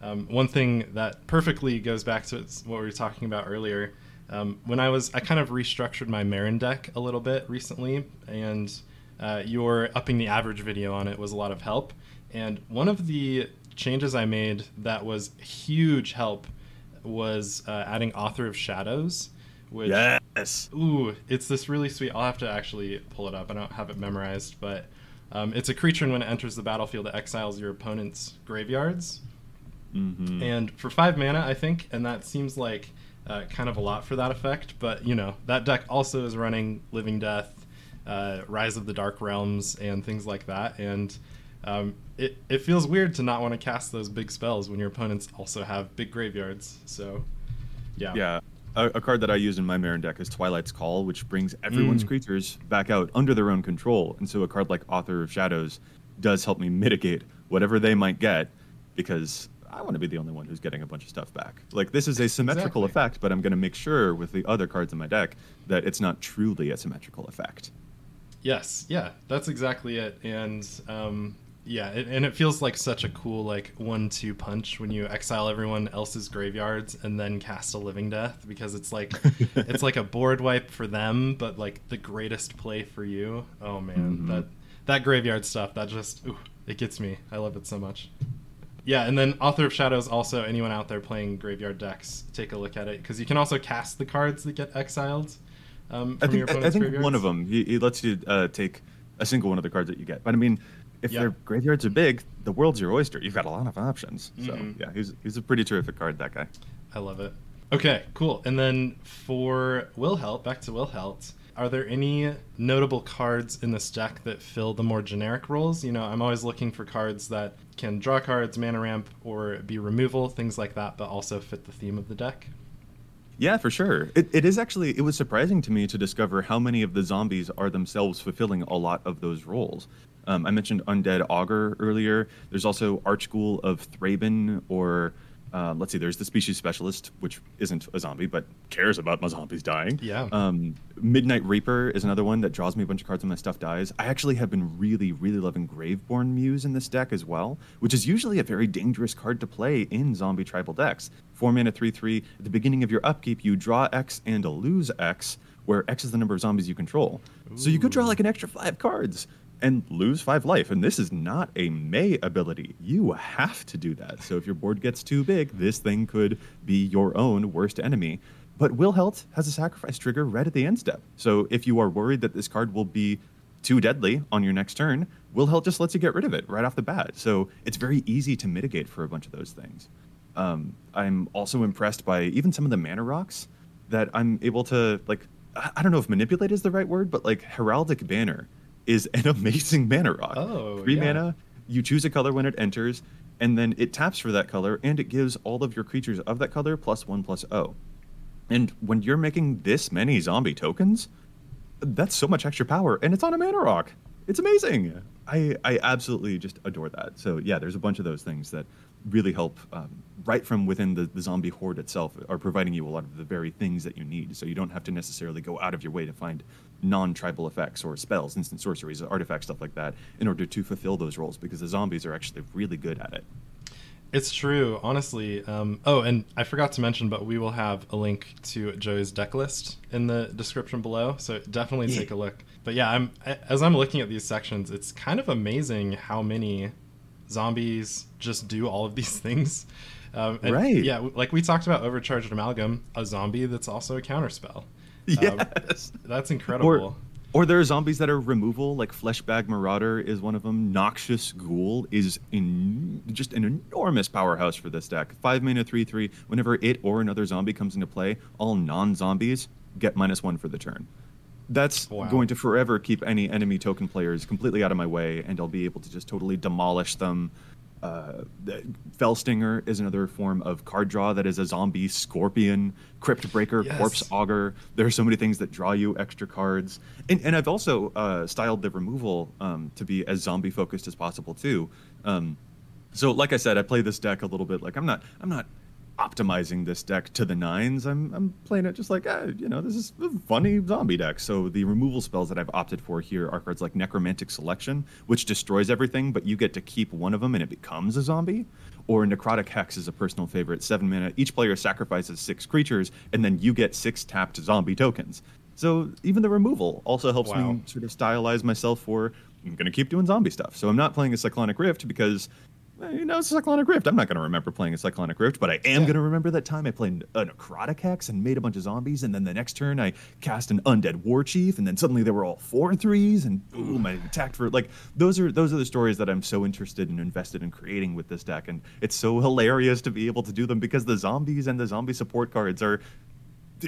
um, one thing that perfectly goes back to what we were talking about earlier. Um, when I was, I kind of restructured my Meren deck a little bit recently, and uh, your upping the average video on it was a lot of help. And one of the changes I made that was huge help was uh, adding Author of Shadows, which yes. Ooh, it's this really sweet. I'll have to actually pull it up. I don't have it memorized, but um, it's a creature, and when it enters the battlefield, it exiles your opponent's graveyards. hmm And for five mana, I think, and that seems like uh, kind of a lot for that effect. But you know, that deck also is running Living Death, uh, Rise of the Dark Realms, and things like that. And um, it it feels weird to not want to cast those big spells when your opponents also have big graveyards. So, yeah, Yeah. A, a card that I use in my Meren deck is Twilight's Call, which brings everyone's Mm. creatures back out under their own control. And so a card like Author of Shadows does help me mitigate whatever they might get because I want to be the only one who's getting a bunch of stuff back. Like, this is a symmetrical Exactly. effect, but I'm going to make sure with the other cards in my deck that it's not truly a symmetrical effect. Yes, yeah, that's exactly it. And um, yeah, it, and it feels like such a cool like one-two punch when you exile everyone else's graveyards and then cast a living death because it's like it's like a board wipe for them, but like the greatest play for you. Oh man, Mhm. that that graveyard stuff that just ooh, it gets me. I love it so much. yeah, and then Author of Shadows also anyone out there playing graveyard decks, take a look at it because you can also cast the cards that get exiled. Um, I from your think I, I think one of them he, he lets you uh, take a single one of the cards that you get. But I mean, if Yeah. their graveyards are big, the world's your oyster. You've got a lot of options. So Mhm. yeah, he's he's a pretty terrific card. That guy. I love it. Okay, cool. And then for Wilhelt, back to Wilhelt, are there any notable cards in this deck that fill the more generic roles? You know, I'm always looking for cards that can draw cards, mana ramp, or be removal, things like that, but also fit the theme of the deck. Yeah, for sure. It, it is actually, it was surprising to me to discover how many of the zombies are themselves fulfilling a lot of those roles. Um, I mentioned Undead Augur earlier. There's also Archghoul of Thraben, or uh, let's see, there's the Species Specialist, which isn't a zombie, but cares about my zombies dying. Yeah. Um, Midnight Reaper is another one that draws me a bunch of cards when my stuff dies. I actually have been really, really loving Graveborn Muse in this deck as well, which is usually a very dangerous card to play in zombie tribal decks. Four mana, three, three. At the beginning of your upkeep, you draw X and lose X, where X is the number of zombies you control. So you could draw like an extra five cards and lose five life. And this is not a May ability. You have to do that. So if your board gets too big, this thing could be your own worst enemy. But Wilhelt has a sacrifice trigger right at the end step. So if you are worried that this card will be too deadly on your next turn, Wilhelt just lets you get rid of it right off the bat. So it's very easy to mitigate for a bunch of those things. Um, I'm also impressed by even some of the mana rocks that I'm able to like. I don't know if manipulate is the right word, but like Heraldic Banner is an amazing mana rock. Oh, Three yeah. mana, you choose a color when it enters, and then it taps for that color, and it gives all of your creatures of that color plus one plus O. And when you're making this many zombie tokens, that's so much extra power, and it's on a mana rock. It's amazing. I, I absolutely just adore that. So yeah, there's a bunch of those things that really help um, right from within the, the zombie horde itself are providing you a lot of the very things that you need. So you don't have to necessarily go out of your way to find non-tribal effects or spells, instant sorceries, artifacts, stuff like that, in order to fulfill those roles because the zombies are actually really good at it. It's true, honestly. Um, oh, and I forgot to mention, but we will have a link to Joey's deck list in the description below, so definitely Yeah. take a look. But yeah, I'm as I'm looking at these sections, it's kind of amazing how many zombies just do all of these things. Um, Right. Yeah, like we talked about overcharged amalgam, a zombie that's also a counterspell. Um, Yes. that's incredible. Or, or there are zombies that are removal, like Fleshbag Marauder is one of them. Noxious Ghoul is in just an enormous powerhouse for this deck. Five mana, three three. Whenever it or another zombie comes into play, all non-zombies get minus one for the turn. That's Wow. going to forever keep any enemy token players completely out of my way, and I'll be able to just totally demolish them. Uh, the- Fellstinger is another form of card draw that is a zombie scorpion, Crypt Breaker, Yes. Corpse Augur. There are so many things that draw you extra cards, and and I've also uh, styled the removal um, to be as zombie focused as possible too. Um, so, like I said, I play this deck a little bit like I'm not I'm not optimizing this deck to the nines. I'm I'm playing it just like ah, you know this is a funny zombie deck. So the removal spells that I've opted for here are cards like Necromantic Selection, which destroys everything, but you get to keep one of them and it becomes a zombie. Or Necrotic Hex is a personal favorite, seven mana. Each player sacrifices six creatures, and then you get six tapped zombie tokens. So even the removal also helps Wow. me sort of stylize myself for I'm going to keep doing zombie stuff. So I'm not playing a Cyclonic Rift because you know it's a Cyclonic Rift. I'm not going to remember playing a Cyclonic Rift, but I am Yeah. going to remember that time I played a Necrotic Hex and made a bunch of zombies, and then the next turn I cast an Undead War Chief, and then suddenly they were all four threes, and boom, I attacked for like those are those are the stories that I'm so interested and invested in creating with this deck, and it's so hilarious to be able to do them because the zombies and the zombie support cards are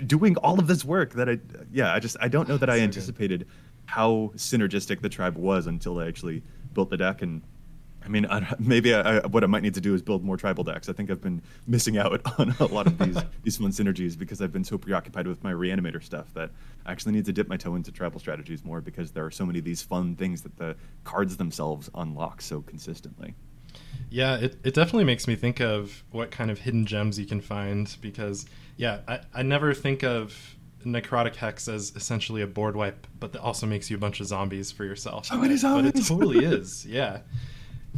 doing all of this work that I yeah I just I don't know that I So good. anticipated how synergistic the tribe was until I actually built the deck and mean I, maybe I, I, what I might need to do is build more tribal decks. I think I've been missing out on a lot of these these fun synergies because I've been so preoccupied with my reanimator stuff that I actually need to dip my toe into tribal strategies more because there are so many of these fun things that the cards themselves unlock so consistently. Yeah, it, it definitely makes me think of what kind of hidden gems you can find because, yeah, I, I never think of Necrotic Hex as essentially a board wipe, but that also makes you a bunch of zombies for yourself. Oh, so many But it zombies. totally is, yeah.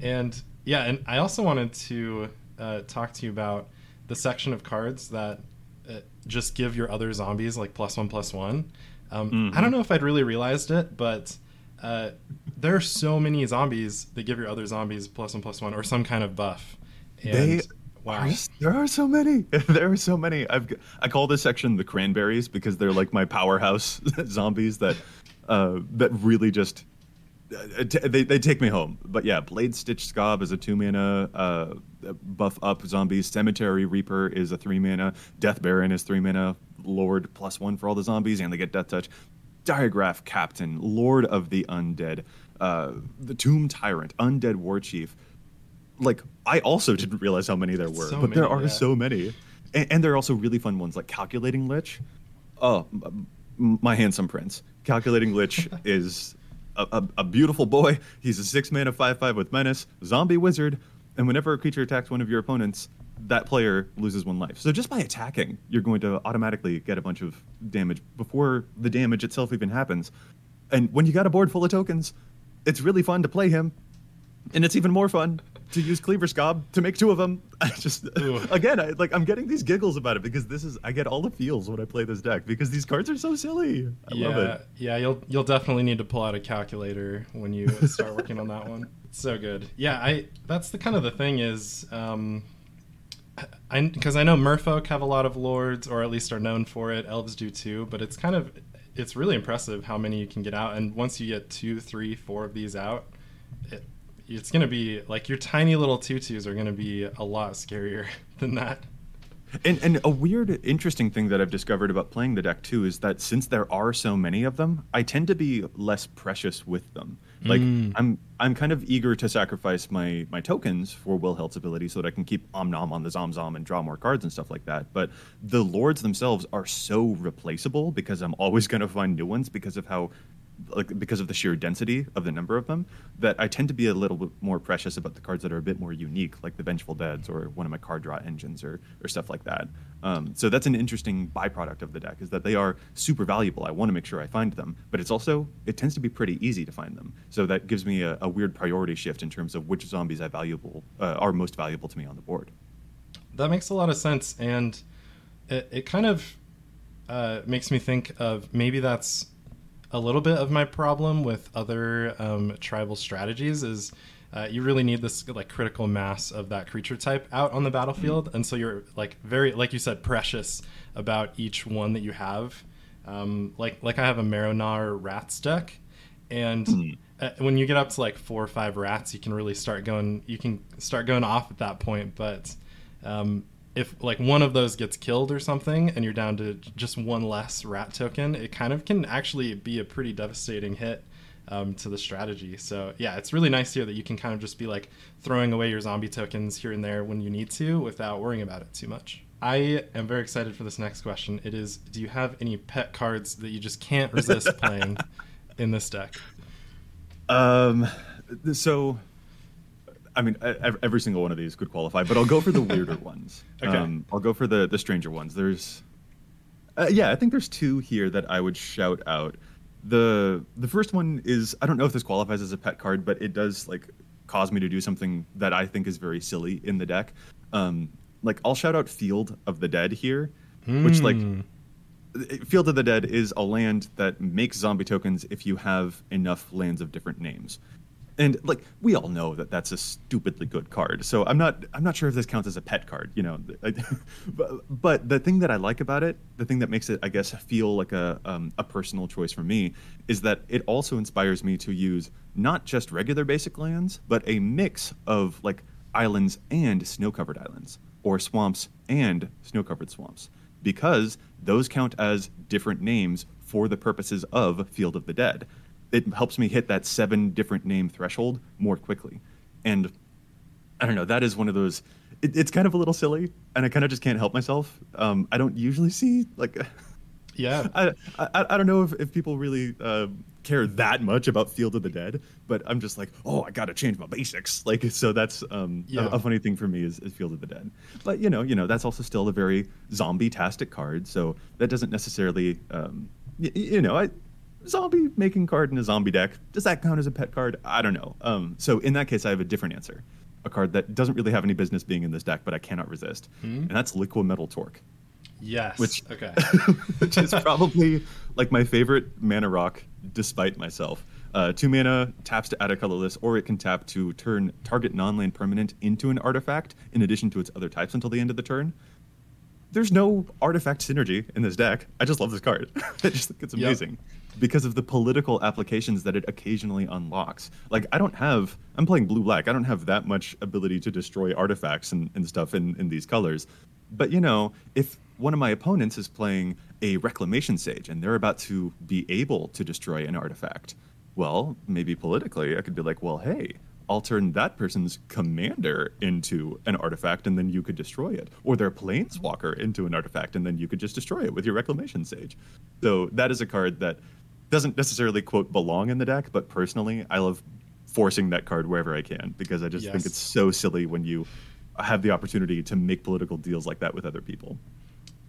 And yeah, and I also wanted to uh, talk to you about the section of cards that uh, just give your other zombies like plus one, plus one. Um, Mhm. I don't know if I'd really realized it, but uh, there are so many zombies that give your other zombies plus one plus one or some kind of buff. And They wow. are- there are so many. there are so many. I've I call this section the cranberries because they're like my powerhouse zombies that uh, that really just they, they take me home. But yeah, Blade Stitch Skaab is a two mana uh, buff up zombie. Cemetery Reaper is a three mana. Death Baron is three mana. Lord plus one for all the zombies, and they get Death Touch. Diregraf Captain, Lord of the Undead, uh, the Tomb Tyrant, Undead War Chief. Like I also didn't realize how many there were, So but there are yeah. so many, and, and there are also really fun ones like Calculating Lich. Oh, my handsome prince. Calculating Lich is a, a, a beautiful boy. He's a six mana five five with menace, zombie wizard, and whenever a creature attacks one of your opponents, that player loses one life. So just by attacking, you're going to automatically get a bunch of damage before the damage itself even happens. And when you got a board full of tokens, it's really fun to play him, and it's even more fun to use Cleaver Skaab to make two of them. I just Ooh. again, I, like I'm getting these giggles about it because this is I get all the feels when I play this deck because these cards are so silly. I yeah, love it. yeah, you'll you'll definitely need to pull out a calculator when you start working on that one. It's so good. Yeah, I that's the kind of the thing is, um, I because I know Merfolk have a lot of lords, or at least are known for it. Elves do too, but it's kind of it's really impressive how many you can get out. And once you get two, three, four of these out, it, it's gonna be like your tiny little tutus are gonna be a lot scarier than that. And, and a weird, interesting thing that I've discovered about playing the deck too is that since there are so many of them, I tend to be less precious with them. Like Mm. I'm, I'm kind of eager to sacrifice my my tokens for Wilhelt's ability so that I can keep Om Nom on the Zom Zom and draw more cards and stuff like that. But the lords themselves are so replaceable because I'm always going to find new ones because of how like because of the sheer density of the number of them that I tend to be a little bit more precious about the cards that are a bit more unique, like the Vengeful Deads or one of my card draw engines or or stuff like that. Um, so that's an interesting byproduct of the deck is that they are super valuable. I want to make sure I find them, but it's also it tends to be pretty easy to find them. So that gives me a, a weird priority shift in terms of which zombies I valuable uh, are most valuable to me on the board. That makes a lot of sense, and it, it kind of uh, makes me think of maybe that's a little bit of my problem with other um, tribal strategies is uh, you really need this like critical mass of that creature type out on the battlefield, and so you're like very like you said precious about each one that you have. Um, like like I have a Marrow-Gnawer rats deck, and uh, when you get up to like four or five rats, you can really start going. You can start going off at that point, but um, if like one of those gets killed or something and you're down to just one less rat token it kind of can actually be a pretty devastating hit um, to the strategy. So yeah it's really nice here that you can kind of just be like throwing away your zombie tokens here and there when you need to without worrying about it too much. I am very excited for this next question. It is do you have any pet cards that you just can't resist playing in this deck? Um, so, I mean, every single one of these could qualify, but I'll go for the weirder ones. Okay. Um, I'll go for the the stranger ones. There's, uh, yeah, I think there's two here that I would shout out. The the first one is I don't know if this qualifies as a pet card, but it does like cause me to do something that I think is very silly in the deck. Um, like I'll shout out Field of the Dead here, which like Hmm. Field of the Dead is a land that makes zombie tokens if you have enough lands of different names. And like we all know that that's a stupidly good card. So I'm not I'm not sure if this counts as a pet card, you know. but, but the thing that I like about it, the thing that makes it I guess feel like a um, a personal choice for me is that it also inspires me to use not just regular basic lands, but a mix of like islands and snow-covered islands or swamps and snow-covered swamps because those count as different names for the purposes of Field of the Dead. It helps me hit that seven different name threshold more quickly. And I don't know, that is one of those. It, it's kind of a little silly, and I kind of just can't help myself. Um, I don't usually see, like, yeah I, I, I don't know if, if people really uh, care that much about Field of the Dead, but I'm just like, oh, I got to change my basics. Like, so that's um, Yeah. a, a funny thing for me is, is Field of the Dead. But you know, you know, that's also still a very zombie-tastic card, so that doesn't necessarily, um, y- y- you know, I, zombie making card in a zombie deck does that count as a pet card? I don't know. Um, so in that case, I have a different answer. A card that doesn't really have any business being in this deck, but I cannot resist, and that's Liquimetal Torque yes which okay which is probably like my favorite mana rock despite myself Uh, two mana taps to add a colorless, or it can tap to turn target non-land permanent into an artifact in addition to its other types until the end of the turn. There's no artifact synergy in this deck. I just love this card. I just think it's amazing yep. Because of the political applications that it occasionally unlocks. Like I don't have, I'm playing blue black. I don't have that much ability to destroy artifacts and, and stuff in, in these colors. But you know, if one of my opponents is playing a reclamation sage and they're about to be able to destroy an artifact, well, maybe politically, I could be like, well, hey, I'll turn that person's commander into an artifact and then you could destroy it. Or their planeswalker into an artifact and then you could just destroy it with your reclamation sage. So that is a card that doesn't necessarily quote belong in the deck, but personally, I love forcing that card wherever I can because I just yes. think it's so silly when you have the opportunity to make political deals like that with other people.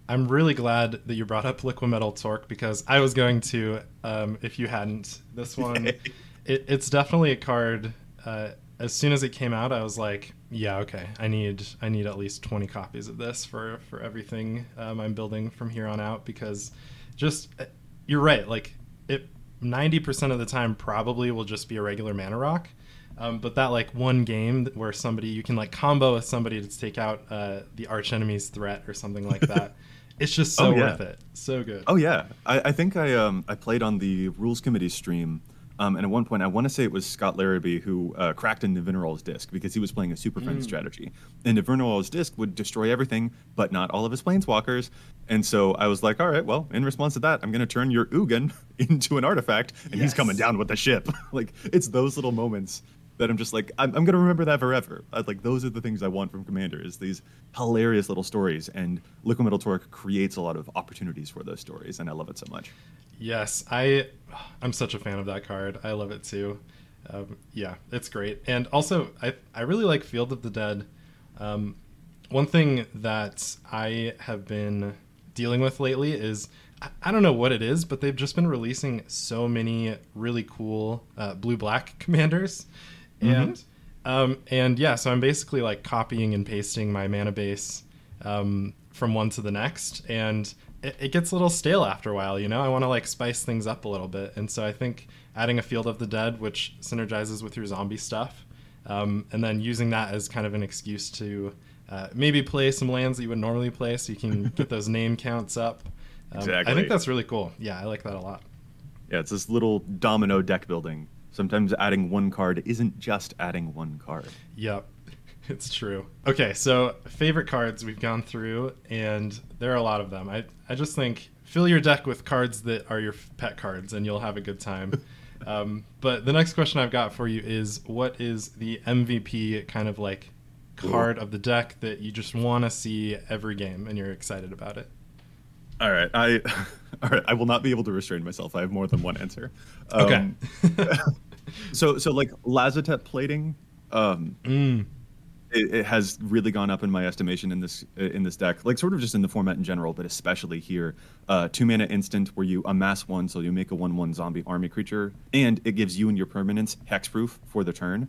I'm really glad that you brought up liquimetal Torque because I was going to, um, if you hadn't. This one, it, it's definitely a card. Uh, as soon as it came out, I was like, yeah, okay, I need I need at least 20 copies of this for for everything um, I'm building from here on out because just uh, you're right. Like it, 90% of the time probably will just be a regular mana rock. Um, but that like one game where somebody you can like combo with somebody to take out uh, the arch enemy's threat or something like that. it's just so oh, yeah. worth it. So good. Oh yeah, I, I think I um I played on the rules committee stream. Um, and at one point, I want to say it was Scott Larabee who uh, cracked a Nevinyrral's disc because he was playing a Super Friend mm. strategy. And Nevinyrral's disc would destroy everything, but not all of his planeswalkers. And so I was like, all right, well, in response to that, I'm going to turn your Ugin into an artifact, and yes. he's coming down with the ship. like, it's those little moments that I'm just like I'm, I'm gonna remember that forever. I, like those are the things I want from Commander is these hilarious little stories, and Liquimetal Torque creates a lot of opportunities for those stories, and I love it so much. Yes, I I'm such a fan of that card. I love it too. Um, yeah, it's great, and also I I really like Field of the Dead. Um, one thing that I have been dealing with lately is I don't know what it is, but they've just been releasing so many really cool uh, blue black commanders Mm-hmm. and um, and yeah, so I'm basically like copying and pasting my mana base um, from one to the next, and it, it, gets a little stale after a while. You know, I want to like spice things up a little bit, and so I think adding a Field of the Dead, which synergizes with your zombie stuff, um, and then using that as kind of an excuse to uh, maybe play some lands that you would normally play, so you can get those name counts up. Um, exactly. I think that's really cool. Yeah, I like that a lot. Yeah, it's this little domino deck building Sometimes adding one card isn't just adding one card. Yep, it's true. Okay, so favorite cards we've gone through, and there are a lot of them. I, I just think fill your deck with cards that are your pet cards, and you'll have a good time. um, but the next question I've got for you is what is the MVP kind of like card Ooh. of the deck that you just want to see every game and you're excited about it? All right, I all right, I will not be able to restrain myself. I have more than one answer. Um, okay. so so like Lazotep plating, um, mm. it, it, has really gone up in my estimation in this in this deck. Like sort of just in the format in general, but especially here. Uh, two mana instant where you amass one, so you make a one one zombie army creature, and it gives you and your permanents hexproof for the turn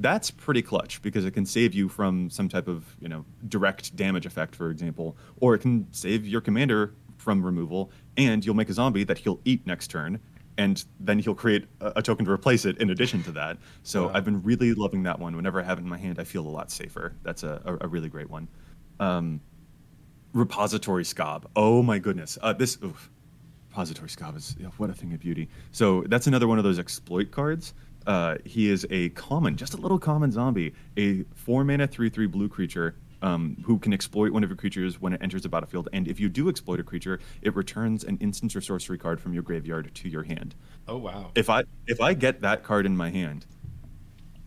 that's pretty clutch because it can save you from some type of you know direct damage effect, for example, or it can save your commander from removal, and you'll make a zombie that he'll eat next turn, and then he'll create a, a token to replace it in addition to that. So wow. I've been really loving that one. Whenever I have it in my hand, I feel a lot safer. That's a, a, a really great one. Um, repository Skaab. Oh my goodness. Uh, this oof, repository Skaab is what a thing of beauty. So that's another one of those exploit cards. Uh, he is a common, just a little common zombie, a four mana three three blue creature um, who can exploit one of your creatures when it enters the battlefield. And if you do exploit a creature, it returns an instance or sorcery card from your graveyard to your hand. Oh wow! If I if I get that card in my hand,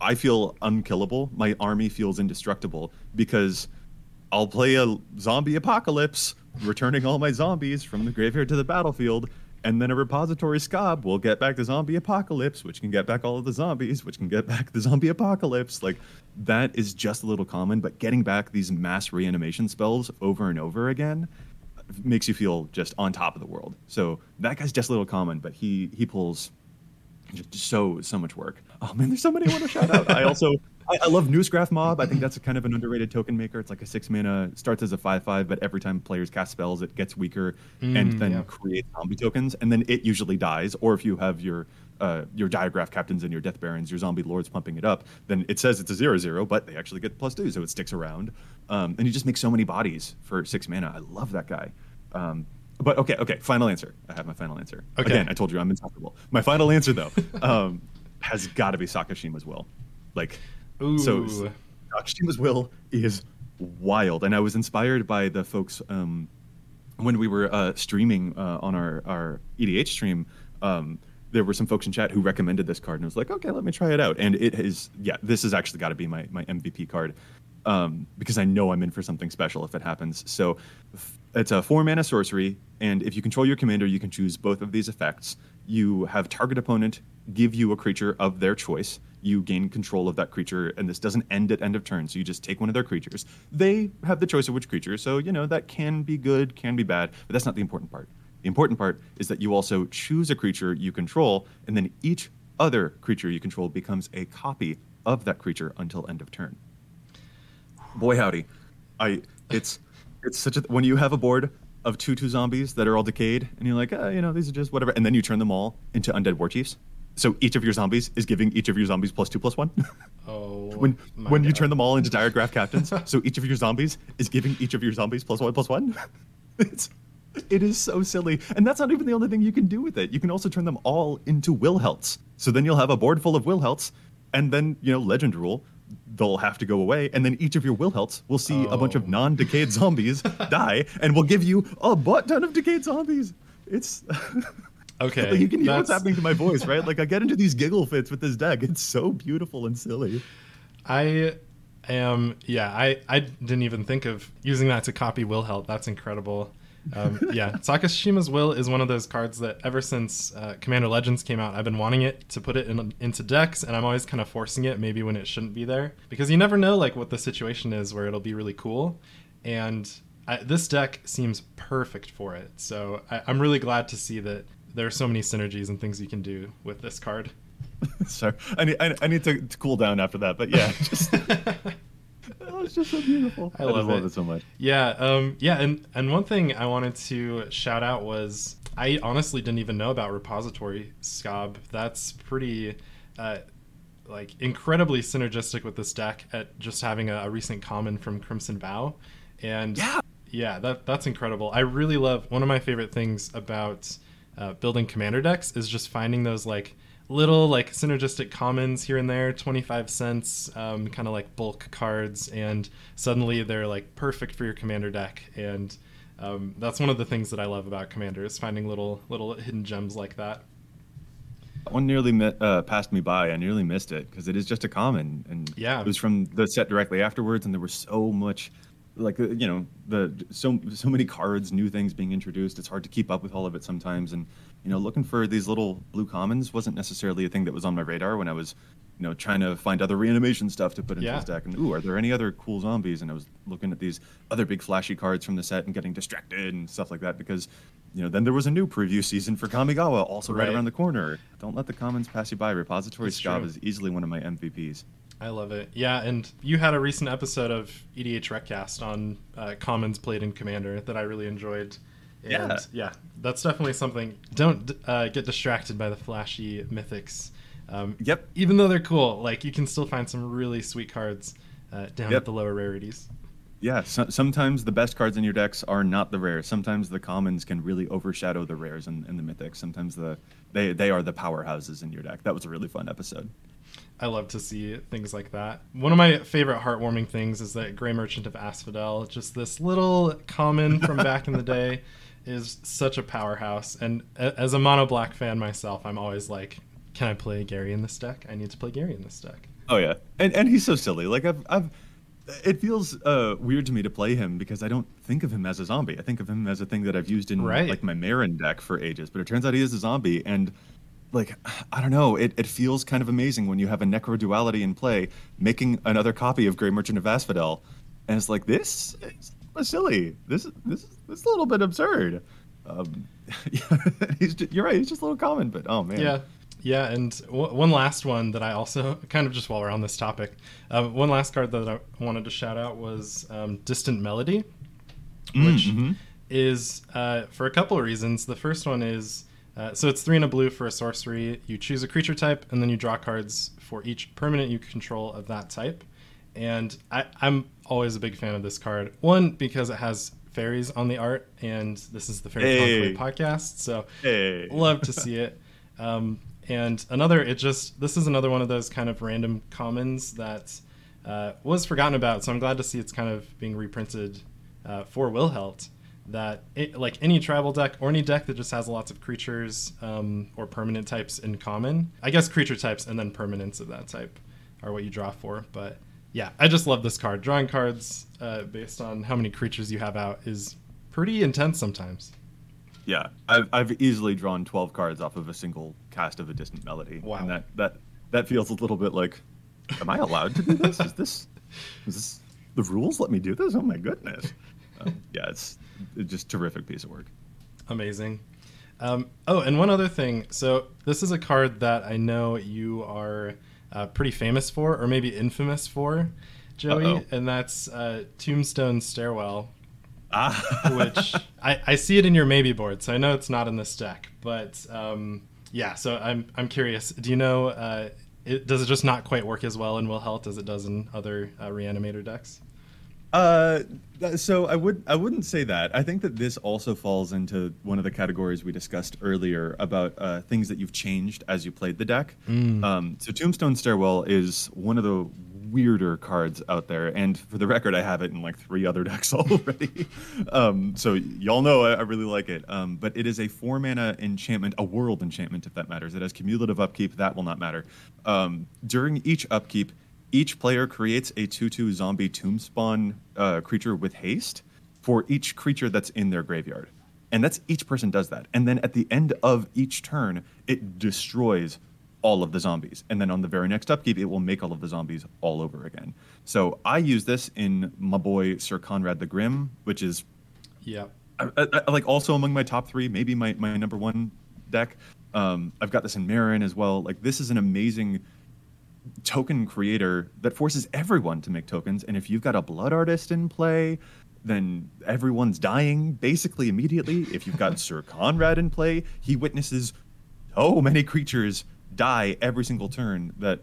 I feel unkillable. My army feels indestructible because I'll play a zombie apocalypse, returning all my zombies from the graveyard to the battlefield, and then a repository Skaab will get back the zombie apocalypse, which can get back all of the zombies, which can get back the zombie apocalypse. Like that is just a little common, but getting back these mass reanimation spells over and over again makes you feel just on top of the world. So that guy's just a little common, but he he pulls just so so much work. Oh man, there's so many I want to shout out. I also I, I, love Noosegraf Mob. I think that's a kind of an underrated token maker. It's like a six mana, starts as a five five, but every time players cast spells, it gets weaker mm, and then yeah. creates zombie tokens, and then it usually dies. Or if you have your uh, your diregraf captains and your death barons, your zombie lords pumping it up, then it says it's a zero zero, but they actually get plus two, so it sticks around. Um, and you just make so many bodies for six mana. I love that guy. Um, but okay, okay. Final answer. I have my final answer. Okay. Again, I told you I'm insufferable. My final answer though um, has got to be Sakashima's will. Like, Ooh. so Sakashima's will is wild, and I was inspired by the folks um, when we were uh, streaming uh, on our our EDH stream. Um, there were some folks in chat who recommended this card, and I was like, okay, let me try it out. And it is, yeah, this has actually got to be my my MVP card um, because I know I'm in for something special if it happens. So f- it's a four mana sorcery, and if you control your commander, you can choose both of these effects. You have target opponent give you a creature of their choice. You gain control of that creature, and this doesn't end at end of turn. So you just take one of their creatures. They have the choice of which creature, so you know that can be good, can be bad, but that's not the important part. The important part is that you also choose a creature you control, and then each other creature you control becomes a copy of that creature until end of turn boy howdy i it's it's such a when you have a board of two two zombies that are all decayed and you're like ah, you know these are just whatever and then you turn them all into undead war chiefs. So each of your zombies is giving each of your zombies plus two plus one. Oh, when when you turn them all into diregraf captains so each of your zombies is giving each of your zombies plus one plus one. It's it is so silly. And that's not even the only thing you can do with it. You can also turn them all into Wilhelts. So then you'll have a board full of Wilhelts and then you know legend rule they'll have to go away and then each of your Wilhelts will see a bunch of Oh. non-decayed zombies die and will give you a butt ton of decayed zombies it's Okay, like you can hear what's happening to my voice right like i get into these giggle fits with this deck it's so beautiful and silly I am yeah, I I didn't even think of using that to copy Wilhelt. That's incredible. Um, yeah, Sakashima's will is one of those cards that ever since uh, Commander Legends came out, I've been wanting it to put it in, into decks, and I'm always kind of forcing it, maybe when it shouldn't be there, because you never know like what the situation is where it'll be really cool, and I, this deck seems perfect for it. So I, I'm really glad to see that there are so many synergies and things you can do with this card. Sorry, I need I, I need to, to cool down after that. But yeah, just, oh, it's just so beautiful. I just love it. so much. Yeah, um, yeah, and and one thing I wanted to shout out was I honestly didn't even know about repository Skaab. That's pretty, uh, like incredibly synergistic with this deck at just having a, a recent common from Crimson Vow, and Yeah. yeah, that that's incredible. I really love one of my favorite things about uh, building commander decks is just finding those like little like synergistic commons here and there 25 cents um, kind of like bulk cards and suddenly they're like perfect for your commander deck and um, that's one of the things that i love about commander is finding little little hidden gems like that one nearly uh, passed me by. I nearly missed it because it is just a common, and Yeah. it was from the set directly afterwards, and there was so much, like uh, you know, the so so many cards, new things being introduced. It's hard to keep up with all of it sometimes, and you know, looking for these little blue commons wasn't necessarily a thing that was on my radar when I was, you know, trying to find other reanimation stuff to put into Yeah. this deck. And ooh, are there any other cool zombies? And I was looking at these other big flashy cards from the set and getting distracted and stuff like that because. You know, then there was a new preview season for Kamigawa, also right, Right. around the corner. Don't let the commons pass you by. Repository Skaab is easily one of my MVPs. i love it yeah and you had a recent episode of EDHRECast on uh, commons played in commander that i really enjoyed and Yeah. yeah that's definitely something don't uh, get distracted by the flashy mythics um, Yep. even though they're cool, like you can still find some really sweet cards uh, down Yep. at the lower rarities. Yeah, so, sometimes the best cards in your decks are not the rares. Sometimes the commons can really overshadow the rares and, and the mythics. Sometimes the they they are the powerhouses in your deck. That was a really fun episode. I love to see things like that. One of my favorite heartwarming things is that Gray Merchant of Asphodel, just this little common from back in the day, is such a powerhouse. And as a mono black fan myself, I'm always like, can I play Gary in this deck? I need to play Gary in this deck. Oh yeah, and and he's so silly. Like I've I've. It feels uh, weird to me to play him because I don't think of him as a zombie. I think of him as a thing that I've used in Right. like my Meren deck for ages. But it turns out he is a zombie, and like I don't know, it, it feels kind of amazing when you have a Necroduality in play, making another copy of Gray Merchant of Asphodel, and it's like this is silly. This this this is a little bit absurd. Um, yeah, just, you're right. He's just a little common, but oh man, Yeah. Yeah, and w- one last one that I also kind of just while we're on this topic, uh, one last card that I wanted to shout out was um, Distant Melody, Mm, which mhm. is uh, for a couple of reasons. The first one is Uh, so it's three and a blue for a sorcery. You choose a creature type, and then you draw cards for each permanent you control of that type. And I, I'm always a big fan of this card. One because it has fairies on the art, and this is the Fairy Hey. Podcast, so Hey. love to see it. Um, and another, it just this is another one of those kind of random commons that uh, was forgotten about. So I'm glad to see it's kind of being reprinted uh, for Wilhelt. That it, like any tribal deck or any deck that just has lots of creatures um, or permanent types in common. I guess creature types and then permanents of that type are what you draw for. But yeah, I just love this card. Drawing cards uh, based on how many creatures you have out is pretty intense sometimes. Yeah, I've, I've easily drawn 12 cards off of a single cast of a distant melody. Wow. And that, that, that feels a little bit like, am I allowed to do this? Is this, is this the rules let me do this? Oh my goodness. Um, yeah, it's, it's just terrific piece of work. Amazing. Um, oh, and one other thing. So this is a card that I know you are uh, pretty famous for, or maybe infamous for, Joey, Uh-oh. and that's uh, Tombstone Stairwell, Ah, which I, I see it in your maybe board, so I know it's not in this deck. But um, yeah, so I'm I'm curious. Do you know? Uh, it, does it just not quite work as well in Wilhelt as it does in other uh, Reanimator decks? Uh, so I would I wouldn't say that. I think that this also falls into one of the categories we discussed earlier about uh, things that you've changed as you played the deck. Um, so Tombstone Stairwell is one of the weirder cards out there, and for the record, I have it in like three other decks already. um, so y'all know I, I really like it. Um, but it is a four mana enchantment, a world enchantment, if that matters. It has cumulative upkeep. That will not matter. Um, during each upkeep, each player creates a 2-2 zombie tomb spawn uh, creature with haste for each creature that's in their graveyard and that's each person does that and then at the end of each turn it destroys all of the zombies and then on the very next upkeep it will make all of the zombies all over again so i use this in my boy sir Konrad the grim which is Yeah. I, I, I- like also among my top three, maybe my, my number one deck. Um, I've got this in Meren as well. Like this is an amazing token creator that forces everyone to make tokens. And if you've got a blood artist in play, then everyone's dying basically immediately. If you've got Sir Konrad in play, he witnesses so many creatures die every single turn that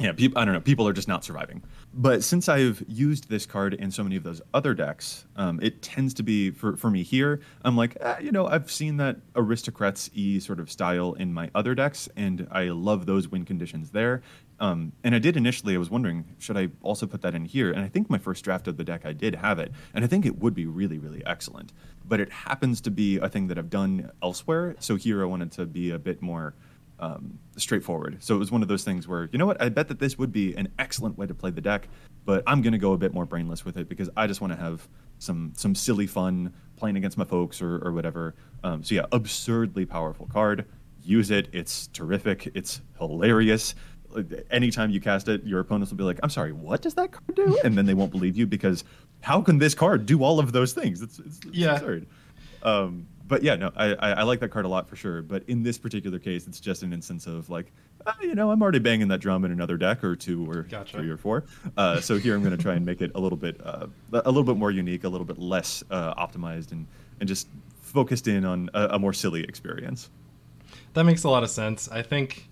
yeah, peop I don't know. People are just not surviving. But since I've used this card in so many of those other decks, um, it tends to be for for me here. I'm like, eh, you know, I've seen that aristocrats e sort of style in my other decks, and I love those win conditions there. Um, and I did initially. I was wondering, should I also put that in here? And I think my first draft of the deck, I did have it, and I think it would be really, really excellent. But it happens to be a thing that I've done elsewhere. So here, I wanted to be a bit more um, straightforward. So it was one of those things where, you know what, I bet that this would be an excellent way to play the deck, but I'm going to go a bit more brainless with it because I just want to have some some silly fun playing against my folks or, or whatever. Um, so yeah, absurdly powerful card. Use it. It's terrific. It's hilarious. Anytime you cast it, your opponents will be like, "I'm sorry, what does that card do?" And then they won't believe you because how can this card do all of those things? It's, it's, it's Yeah. absurd. Um, but yeah, no, I, I, I like that card a lot for sure. But in this particular case, it's just an instance of like, ah, you know, I'm already banging that drum in another deck or two or Gotcha. three or four. Uh, so here I'm going to try and make it a little bit, uh, a little bit more unique, a little bit less uh, optimized, and and just focused in on a, a more silly experience. That makes a lot of sense. I think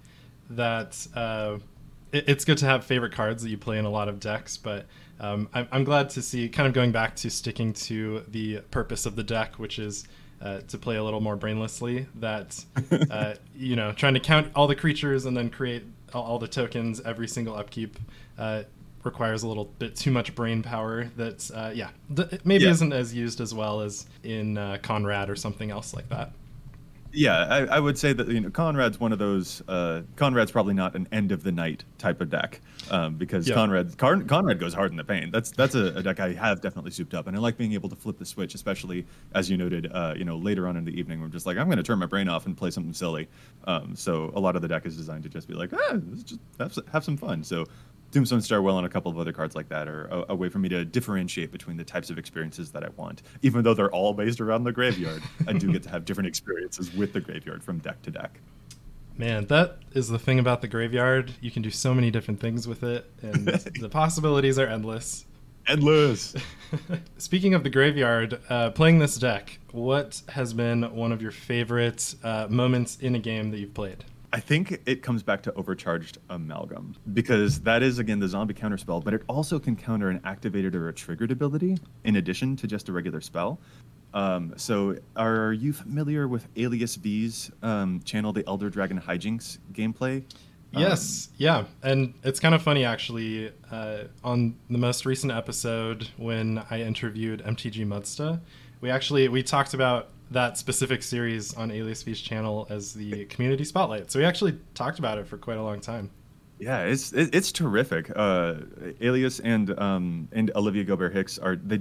that uh, it, it's good to have favorite cards that you play in a lot of decks, but um, I'm, I'm glad to see kind of going back to sticking to the purpose of the deck, which is uh, to play a little more brainlessly. That uh, you know, trying to count all the creatures and then create all, the tokens every single upkeep. Uh, requires a little bit too much brain power that uh, yeah th- maybe Yeah. isn't as used as well as in uh, Konrad or something else like that Yeah, I, I would say that you know Konrad's one of those. Uh, Konrad's probably not an end of the night type of deck um, because Yeah. Konrad Car- Konrad goes hard in the paint. That's that's a, a deck I have definitely souped up, and I like being able to flip the switch, especially as you noted. Uh, you know, later on in the evening, we're just like I'm going to turn my brain off and play something silly. Um, so a lot of the deck is designed to just be like, ah, just have, have some fun. So. Tombstone Stairwell and a couple of other cards like that are a, a way for me to differentiate between the types of experiences that I want. Even though they're all based around the graveyard, I do get to have different experiences with the graveyard from deck to deck. Man, that is the thing about the graveyard. You can do so many different things with it, and the possibilities are endless. Endless. Speaking of the graveyard, uh, playing this deck, what has been one of your favorite uh, moments in a game that you've played? I think it comes back to overcharged amalgam because that is again the zombie counter spell, but it also can counter an activated or a triggered ability in addition to just a regular spell. Um, so, are you familiar with Alias V's um, channel, the Elder Dragon Hijinks gameplay? Yes, um, yeah, and it's kind of funny actually. Uh, on the most recent episode, when I interviewed MTG Mudsta, we actually we talked about that specific series on Alias V's channel as the community spotlight. So we actually talked about it for quite a long time. Yeah, it's it's terrific. Uh, Alias and um, and Olivia Gobert Hicks are they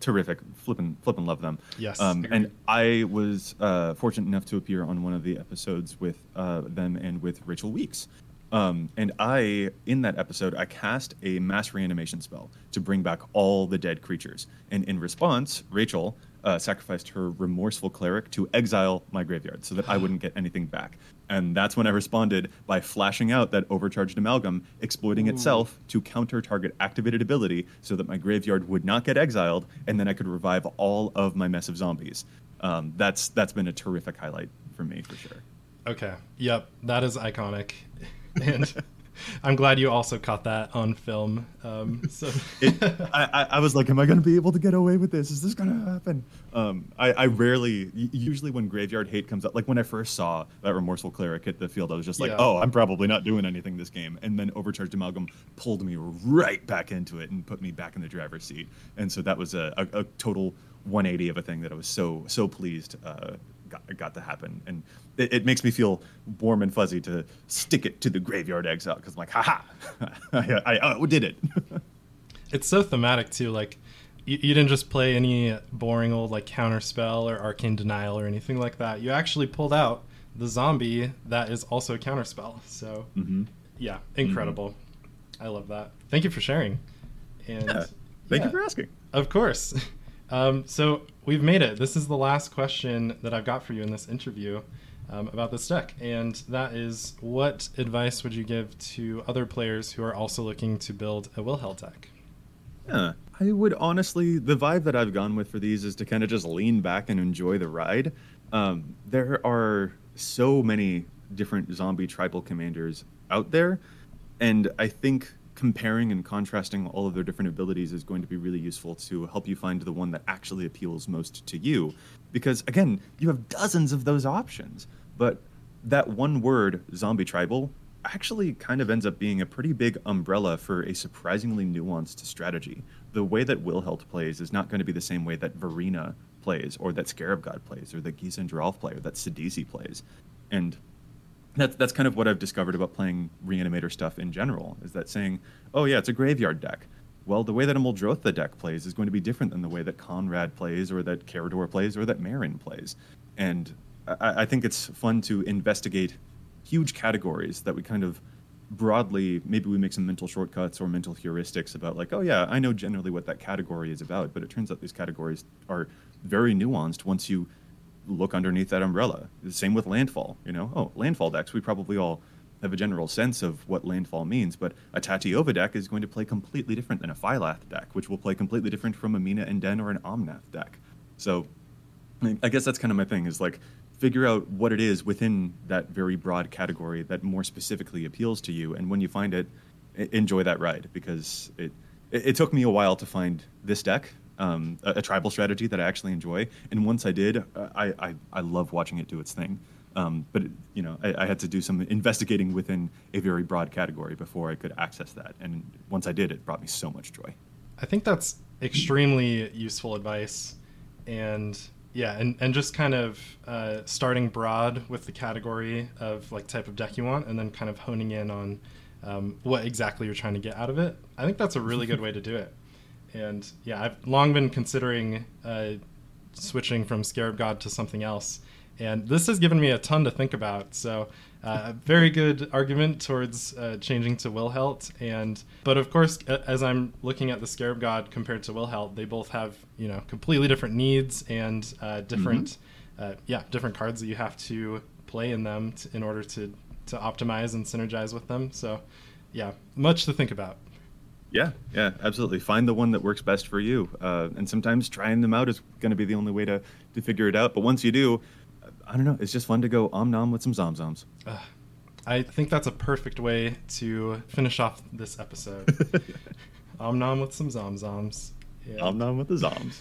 terrific. Flipping flipping love them. Yes. Um, and I was uh, fortunate enough to appear on one of the episodes with uh, them and with Rachel Weeks. Um, and I, in that episode, I cast a mass reanimation spell to bring back all the dead creatures. And in response, Rachel uh, sacrificed her remorseful cleric to exile my graveyard so that I wouldn't get anything back. And that's when I responded by flashing out that overcharged amalgam, exploiting Ooh. itself to counter target activated ability so that my graveyard would not get exiled, and then I could revive all of my mess of zombies. Um, that's that's been a terrific highlight for me for sure. Okay. Yep. That is iconic. And I'm glad you also caught that on film. Um, so it, I, I, was like, am I going to be able to get away with this? Is this going to happen? Um, I, I, rarely, usually when Graveyard Hate comes up, like when I first saw that Remorseful Cleric hit the field, I was just like, yeah. oh, I'm probably not doing anything this game. And then Overcharged Amalgam pulled me right back into it and put me back in the driver's seat. And so that was a, a, a total 180 of a thing that I was so, so pleased uh, got, got to happen. And it, it, makes me feel warm and fuzzy to stick it to the graveyard exile because I'm like, haha, I, I, I did it. it's so thematic too. Like, you, you, didn't just play any boring old like counter spell or arcane denial or anything like that. You actually pulled out the zombie that is also a counter spell. So, mm-hmm. yeah, incredible. Mm-hmm. I love that. Thank you for sharing. And yeah, thank yeah, you for asking. Of course. Um, so we've made it. This is the last question that I've got for you in this interview um, about this deck, and that is, what advice would you give to other players who are also looking to build a Wilhelt deck? Yeah, I would honestly. The vibe that I've gone with for these is to kind of just lean back and enjoy the ride. Um, there are so many different zombie tribal commanders out there, and I think comparing and contrasting all of their different abilities is going to be really useful to help you find the one that actually appeals most to you. Because again, you have dozens of those options, but that one word, zombie tribal, actually kind of ends up being a pretty big umbrella for a surprisingly nuanced strategy. The way that Wilhelt plays is not going to be the same way that Varina plays, or that Scarab God plays, or that Gisa and Geralf plays, or that Sidisi plays. And that's that's kind of what I've discovered about playing reanimator stuff in general is that saying, oh yeah, it's a graveyard deck. Well, the way that a Muldrotha deck plays is going to be different than the way that Konrad plays, or that Karador plays, or that Meren plays. And I, I think it's fun to investigate huge categories that we kind of broadly maybe we make some mental shortcuts or mental heuristics about like oh yeah i know generally what that category is about but it turns out these categories are very nuanced once you look underneath that umbrella. The same with landfall. You know, oh, landfall decks. We probably all have a general sense of what landfall means, but a Tatyova deck is going to play completely different than a Phylath deck, which will play completely different from a Mina and Denn or an Omnath deck. So, I guess that's kind of my thing is like figure out what it is within that very broad category that more specifically appeals to you, and when you find it, enjoy that ride because it, it took me a while to find this deck um, a, a, tribal strategy that I actually enjoy. And once I did, uh, I, I, I love watching it do its thing. Um, but it, you know, I, I, had to do some investigating within a very broad category before I could access that. And once I did, it brought me so much joy. I think that's extremely useful advice, and yeah, and, and just kind of uh, starting broad with the category of like type of deck you want, and then kind of honing in on um, what exactly you're trying to get out of it. I think that's a really good way to do it. And yeah, I've long been considering uh, switching from Scarab God to something else. And this has given me a ton to think about. So, uh, very good argument towards uh, changing to Wilhelt. And but of course, as I'm looking at the Scarab God compared to Wilhelt, they both have you know completely different needs and uh, different, mm-hmm. Uh, yeah, different cards that you have to play in them to, in order to to optimize and synergize with them. So, yeah, much to think about. Yeah, yeah, absolutely. Find the one that works best for you. Uh, and sometimes trying them out is going to be the only way to, to figure it out. But once you do, I don't know, it's just fun to go om nom with some zomzoms. Uh, I think that's a perfect way to finish off this episode. om nom with some zomzoms. Yeah. Om nom with the zoms.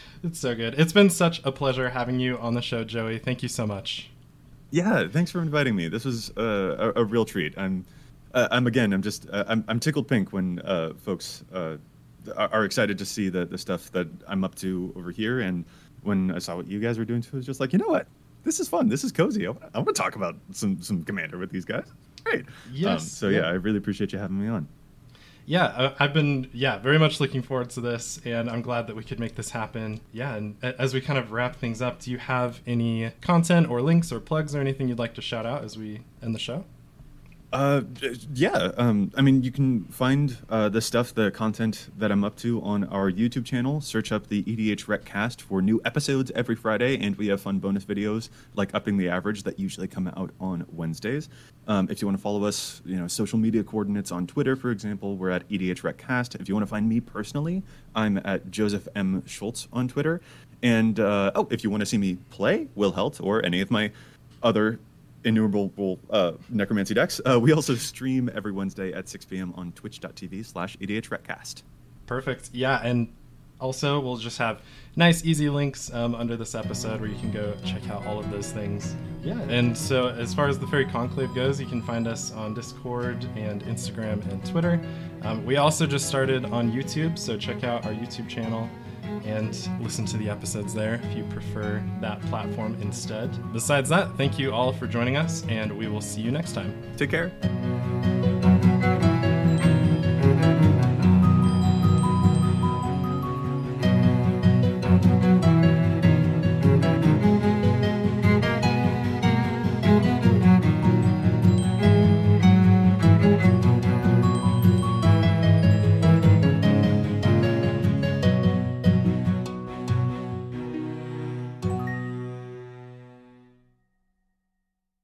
it's so good. It's been such a pleasure having you on the show, Joey. Thank you so much. Yeah, thanks for inviting me. This was uh, a, a, real treat. I'm, uh, I'm again, I'm just, uh, I'm, I'm tickled pink when uh, folks uh, are excited to see the the stuff that I'm up to over here, and when I saw what you guys were doing too, I was just like, you know what, this is fun. This is cozy. I want to talk about some some Commander with these guys. Great. Yes. Um, so yeah, I really appreciate you having me on yeah, uh, I've been yeah very much looking forward to this, and I'm glad that we could make this happen. Yeah, and as we kind of wrap things up, do you have any content or links or plugs or anything you'd like to shout out as we end the show? Uh, yeah. Um, I mean, you can find uh, the stuff, the content that I'm up to on our YouTube channel. Search up the EDHRECast for new episodes every Friday, and we have fun bonus videos like upping the average that usually come out on Wednesdays. Um, if you want to follow us, you know, social media coordinates on Twitter, for example, we're at EDHRECast. If you want to find me personally, I'm at Joseph M Schultz on Twitter. And uh, oh, if you want to see me play Wilhelt or any of my other innumerable uh, necromancy decks. Uh, we also stream every Wednesday at 6 p.m. on twitch.tv slash EDHRECast. Perfect. Yeah, and also we'll just have nice, easy links um, under this episode where you can go check out all of those things. Yeah. And so as far as the Faerie Conclave goes, you can find us on Discord and Instagram and Twitter. Um, we also just started on YouTube, so check out our YouTube channel and listen to the episodes there if you prefer that platform instead. Besides that, thank you all for joining us, and we will see you next time. Take care.